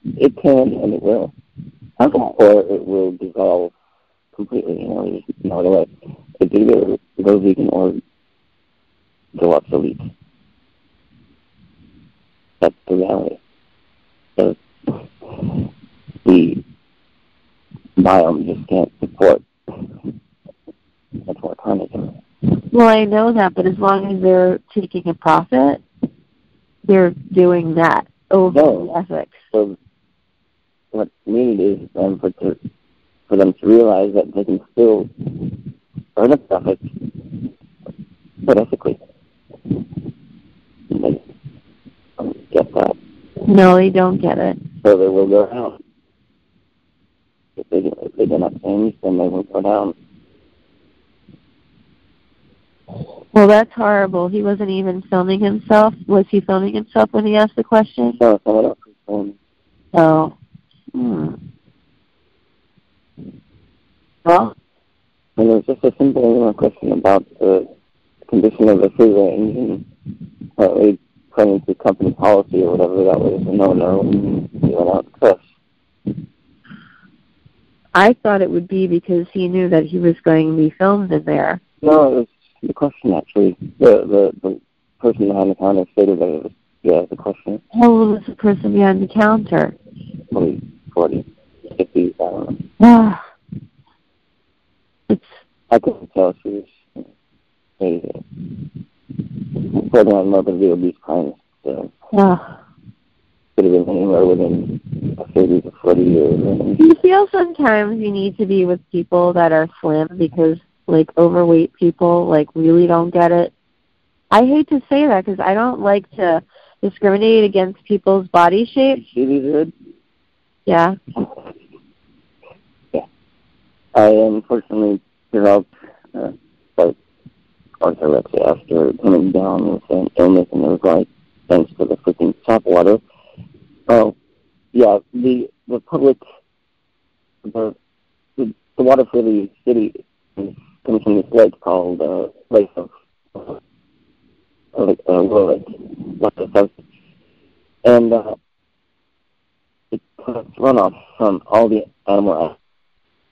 It can and it will. Okay. Or it will dissolve completely, you know, there's no other way. It's either go vegan or go obsolete. That's the reality. So biome just can't support much more carnage. Well, I know that, but as long as they're taking a profit, they're doing that over No. ethics. So what we need is um, for to, for them to realize that they can still earn a profit, but ethically. They don't get that, No, they don't get it. so they will go down. If they if they do not change, then they will go down. Well, that's horrible. He wasn't even filming himself. Was he filming himself when he asked the question? So someone else going, Oh. Hmm. Well, and it was just a simple you know, question about the condition of the free range and apparently according to company policy or whatever that was a no no and he went out and cussed. I thought it would be because he knew that he was going to be filmed in there. No, it was the question actually. The the the person behind the counter stated that it was yeah, the question. How old was the person behind the counter? Probably forty, fifty, I don't know. Ah. It's I couldn't tell if she was a borderline morbidly obese client, so could have been anywhere within a thirty to forty years. Do you feel sometimes you need to be with people that are slim because like overweight people like really don't get it? I hate to say that because I don't like to discriminate against people's body shapes. See these good? Yeah. Yeah. I unfortunately developed uh, like orthorexia after coming down with an illness and it was like thanks to the freaking tap water. Oh, yeah, the the public the the, the water for the city comes from this lake called uh, Lake of uh, uh, of South. and uh, it collects runoff from all the animal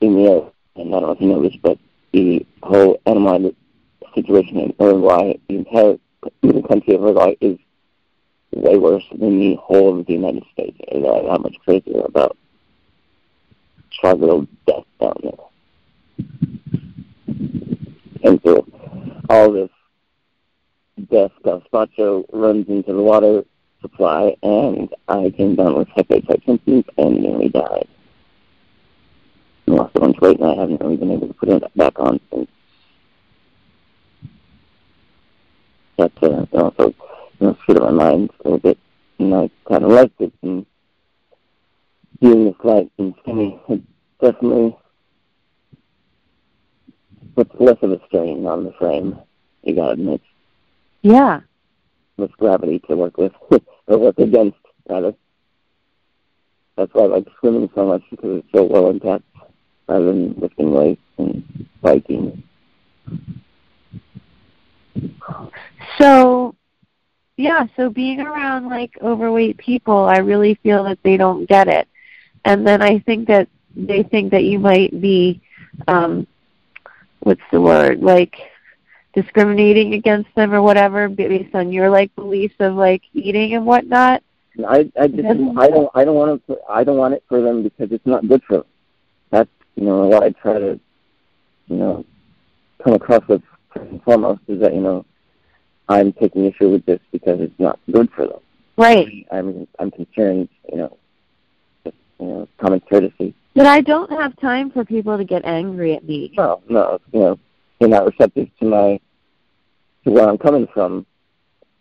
in the air. And I don't know if you know this, but the whole animal situation in Uruguay, the entire the country of Uruguay is way worse than the whole of the United States. And uh, how much crazier about tropical death down there. And so all this death gazpacho runs into the water supply, and I came down with hepatitis symptoms and nearly died. I lost a bunch of weight, and I haven't really been able to put it back on since. But uh, also, know, shit on my mind a little bit, and I kind of liked it, and being this light and skinny, it definitely puts less of a strain on the frame. You gotta admit, Yeah. less gravity to work with, or work against, rather. That's why I like swimming so much because it's so well intact, rather than lifting weights and biking. So, yeah, so being around like overweight people, I really feel that they don't get it. And then I think that they think that you might be, um, what's the word, like discriminating against them or whatever based on your like beliefs of like eating and whatnot. I I just I don't I don't want to I don't want it for them because it's not good for them. That's you know what I try to you know come across with first and foremost is that you know I'm taking issue with this because it's not good for them. Right. I'm I'm concerned you know just, you know common courtesy. But I don't have time for people to get angry at me. No no you know you're not receptive to my to where I'm coming from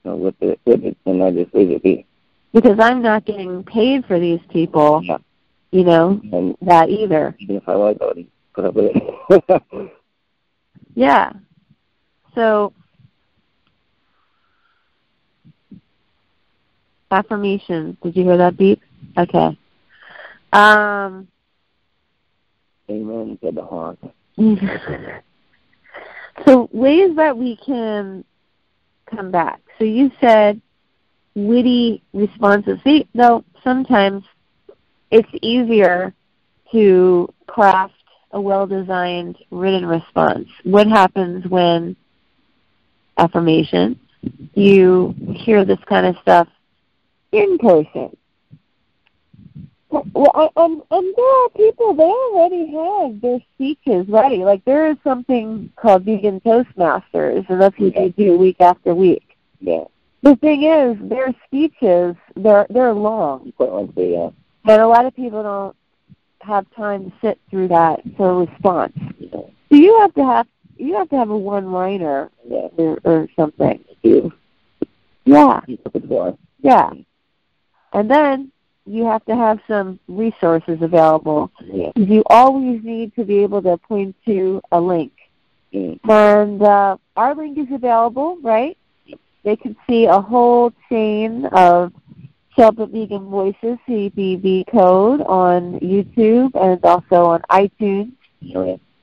you know, with it with it and I just leave it be. Because I'm not getting paid for these people, Yeah. you know, And that either. even if I was I would put up with it. Yeah. So affirmations. Did you hear that beep? Okay. Um Amen said the hawk. so ways that we can come back. So you said witty responses. See, though sometimes it's easier to craft a well-designed written response. What happens when affirmation you hear this kind of stuff in person? Well, I- and and there are people they already have their speeches ready. Like there is something called Vegan Toastmasters, and that's what they do week after week. Yeah. The thing is, their speeches they're they're long, Quite lengthy, yeah. and a lot of people don't have time to sit through that for a response. Yeah. So you have to have you have to have a one liner Yeah. or, or something. You Yeah, you took it for. yeah, and then you have to have some resources available. You always need to be able to point to a link. And uh, our link is available, right? They can see a whole chain of Celibate Vegan Voices CVV code on YouTube and also on iTunes.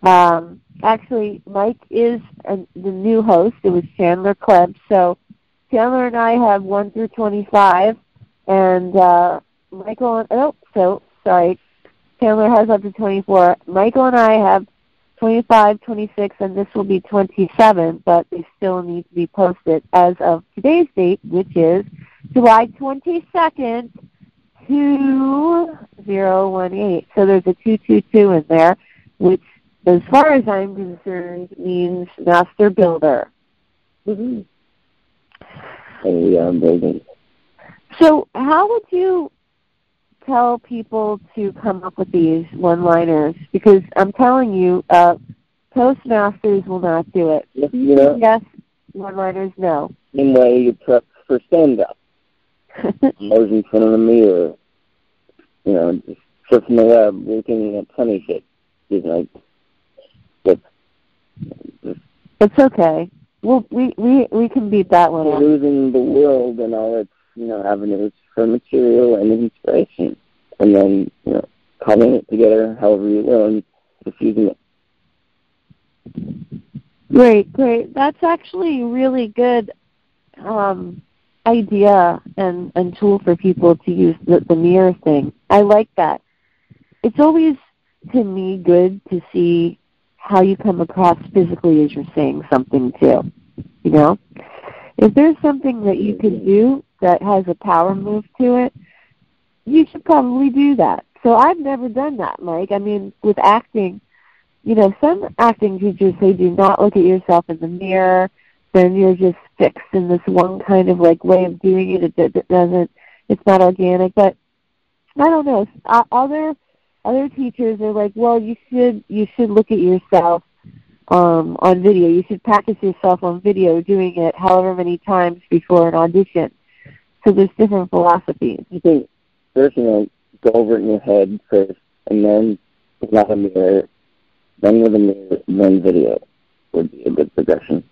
Um, actually, Mike is the new host. It was Chandler Klebb. So Chandler and I have 1 through 25, and uh, Michael and, oh, so, sorry, Chandler has up to 24. Michael and I have 25, 26, and this will be 27, but they still need to be posted as of today's date, which is July 22nd, 2018. So there's a 222 in there, which, as far as I'm concerned, means master builder. Mm-hmm. And we are building. So how would you tell people to come up with these one-liners? Because I'm telling you, uh, Toastmasters will not do it. You know, Yes, one-liners, no. same way you prep for stand up. Nose in front of the mirror. You know, just surfing the web, looking at funny shit. You know, just, just it's okay. We'll, we we we can beat that one losing the world and all its, you know, avenues for material and inspiration. And then, you know, cobbling it together however you will and diffusing it. Great, great. That's actually really good um, idea and, and tool for people to use the, the mirror thing. I like that. It's always, to me, good to see how you come across physically as you're saying something too. You know? If there's something that you can do that has a power move to it, you should probably do that. So I've never done that, Mike. I mean, with acting, you know, some acting teachers say do not look at yourself in the mirror. Then you're just fixed in this one kind of like way of doing it. It doesn't. It's not organic. But I don't know. Other other teachers are like, well, you should you should look at yourself um, on video. You should practice yourself on video doing it however many times before an audition. So there's different philosophies. You think first, you know, go over it in your head first, and then without a mirror, then with a mirror, then video would be a good progression.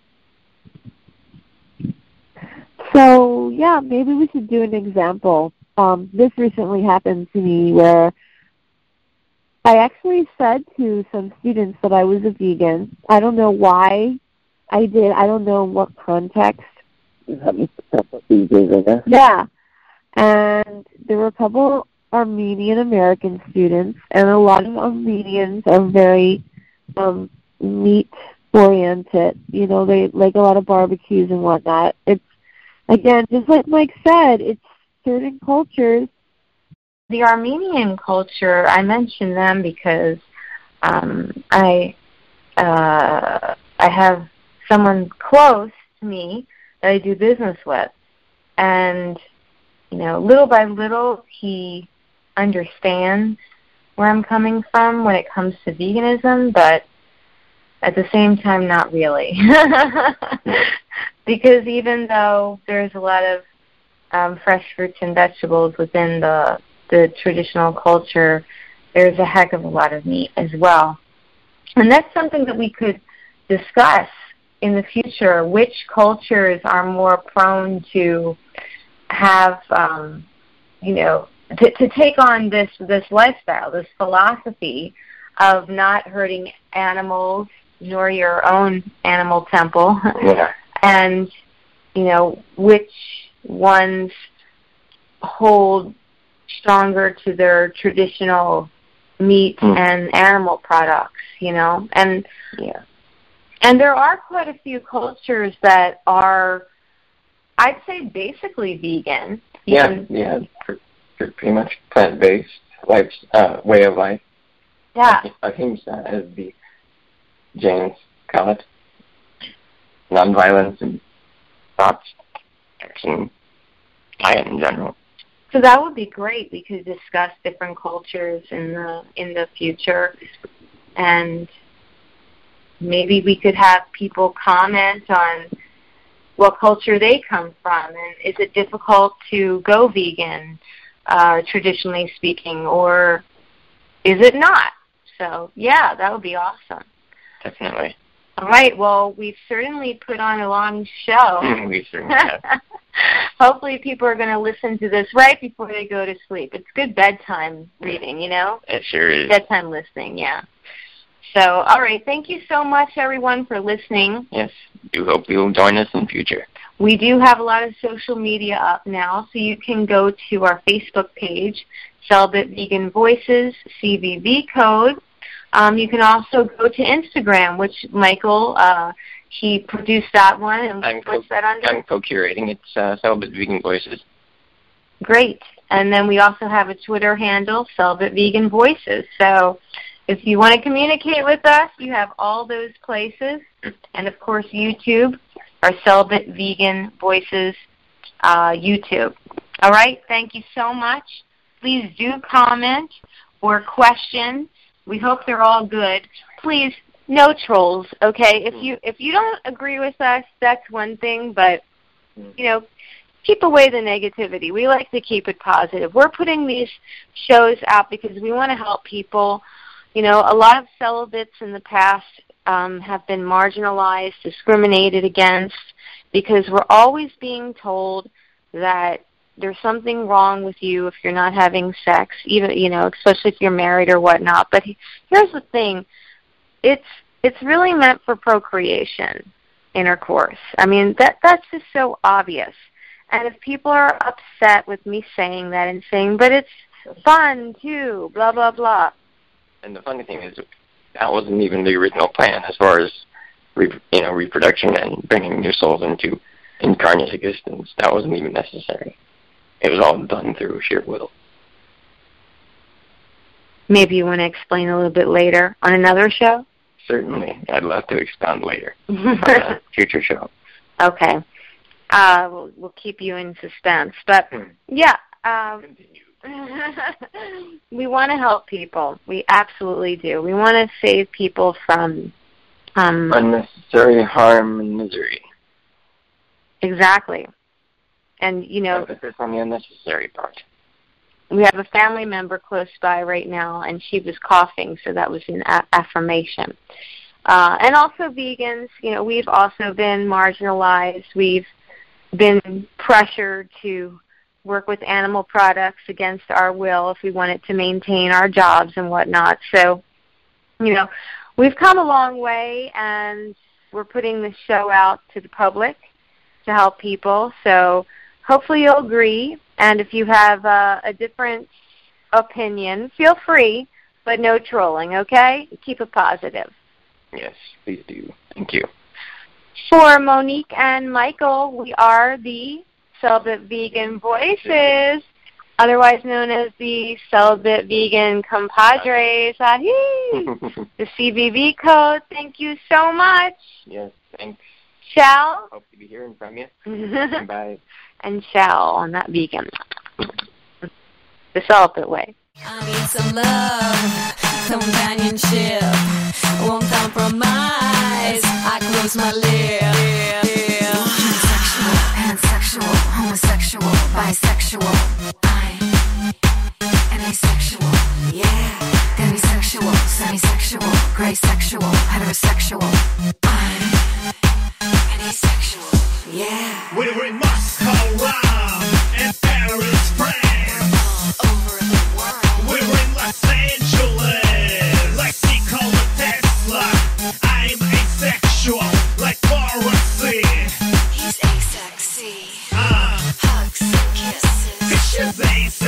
So yeah, maybe we should do an example. Um, this recently happened to me where I actually said to some students that I was a vegan. I don't know why I did. I don't know what context. Yeah. And there were a couple Armenian American students, and a lot of Armenians are very um, meat oriented. You know, they like a lot of barbecues and whatnot. It's again, just like Mike said, it's certain cultures the Armenian culture, I mention them because um, I uh, I have someone close to me that I do business with, and you know, little by little, he understands where I'm coming from when it comes to veganism, but at the same time, not really. because even though there's a lot of um, fresh fruits and vegetables within the the traditional culture, there's a heck of a lot of meat as well. And that's something that we could discuss in the future. Which cultures are more prone to have, um, you know, to, to take on this this lifestyle, this philosophy of not hurting animals nor your own animal temple, yeah. and you know which ones hold stronger to their traditional meat mm. and animal products, you know. And yeah. And there are quite a few cultures that are I'd say basically vegan. Yeah, yeah, pretty much plant-based life uh, way of life. Yeah. I Ahimsa, as the Jains call it. Nonviolence and thoughts, action, diet in general. So that would be great. We could discuss different cultures in the in the future, and maybe we could have people comment on what culture they come from, and is it difficult to go vegan, uh, traditionally speaking, or is it not? So yeah, that would be awesome. Definitely. All right. Well, we've certainly put on a long show. we certainly have. Hopefully, people are going to listen to this right before they go to sleep. It's good bedtime reading, you know. It sure is. Bedtime listening, yeah. So, all right. Thank you so much, everyone, for listening. Yes. Do hope you'll join us in future. We do have a lot of social media up now, so you can go to our Facebook page, Celibate Vegan Voices CVV code, um, you can also go to Instagram, which Michael uh, he produced that one. And I'm that under? I'm co-curating. It's uh, Celibate Vegan Voices. Great. And then we also have a Twitter handle, Celibate Vegan Voices. So if you want to communicate with us, you have all those places. And of course, YouTube, our Celibate Vegan Voices uh, YouTube. All right. Thank you so much. Please do comment or question we hope they're all good. Please, no trolls, okay? If you if you don't agree with us, that's one thing, but you know, keep away the negativity. We like to keep it positive. We're putting these shows out because we want to help people. You know, a lot of celibates in the past um, have been marginalized, discriminated against, because we're always being told that there's something wrong with you if you're not having sex, even you know, especially if you're married or whatnot. But here's the thing: it's it's really meant for procreation, intercourse. I mean, that that's just so obvious. And if people are upset with me saying that and saying, but it's fun too, blah blah blah. And the funny thing is, that wasn't even the original plan as far as re- you know reproduction and bringing new souls into incarnate existence. That wasn't even necessary. It was all done through sheer will. Maybe you want to explain a little bit later on another show? Certainly. I'd love to expound later on a future show. Okay. Uh, we'll, we'll keep you in suspense. But, Hmm. yeah, um, we want to help people. We absolutely do. We want to save people from um, Unnecessary harm and misery. exactly. And you know, Focus on the unnecessary part. we have a family member close by right now, and she was coughing, so that was an a- affirmation. Uh, and also vegans, you know, we've also been marginalized. We've been pressured to work with animal products against our will if we wanted to maintain our jobs and whatnot. So, you know, we've come a long way, and we're putting this show out to the public to help people. So hopefully you'll agree. And if you have uh, a different opinion, feel free, but no trolling, okay? Keep it positive. Yes, please do. Thank you. For Monique and Michael, we are the Celibate Vegan Voices, otherwise known as the Celibate Vegan Compadres. Ahee! the CVV code. Thank you so much. yes, thanks. Shall Hope to be hearing from you. Bye. and Bye. shall on that vegan. The celibate way. I need some love, companionship, won't compromise. I close my lips. Sexual, homosexual, bisexual. I'm asexual, yeah. Demisexual, semisexual, gray sexual, heterosexual. I'm an asexual, yeah. We were in Moscow, Rome, and Paris, France. Over the world. We were in Los Angeles, kisses. she's asexy,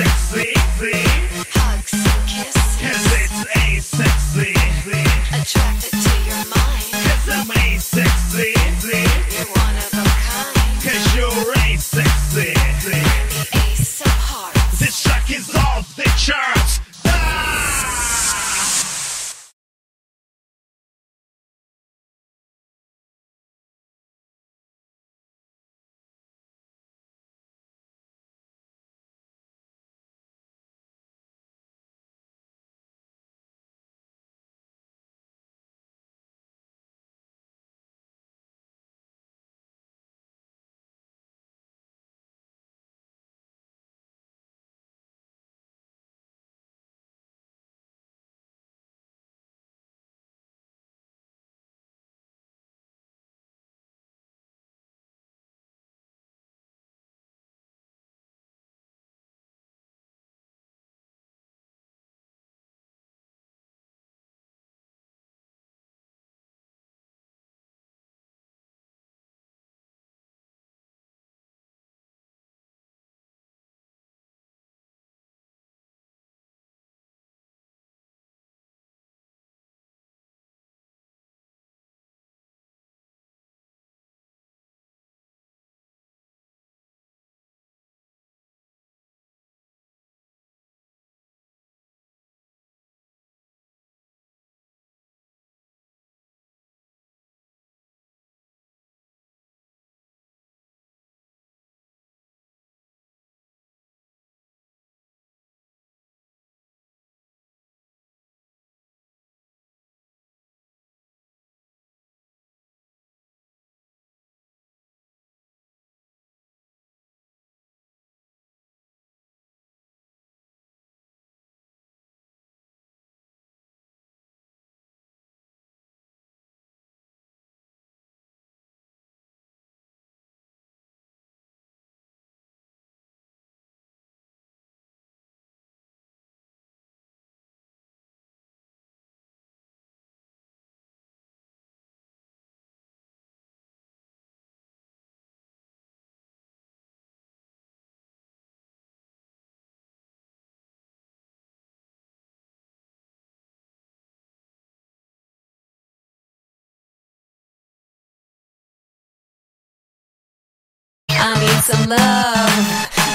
some love,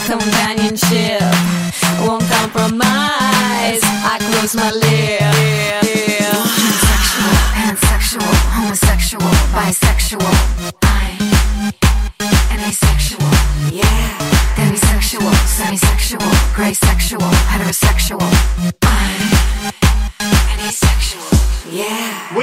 companionship. Won't compromise. I close my lips. Sexual, pansexual, homosexual, bisexual. I'm asexual. Yeah. Demisexual, semisexual, gray sexual, heterosexual. I'm asexual. Yeah.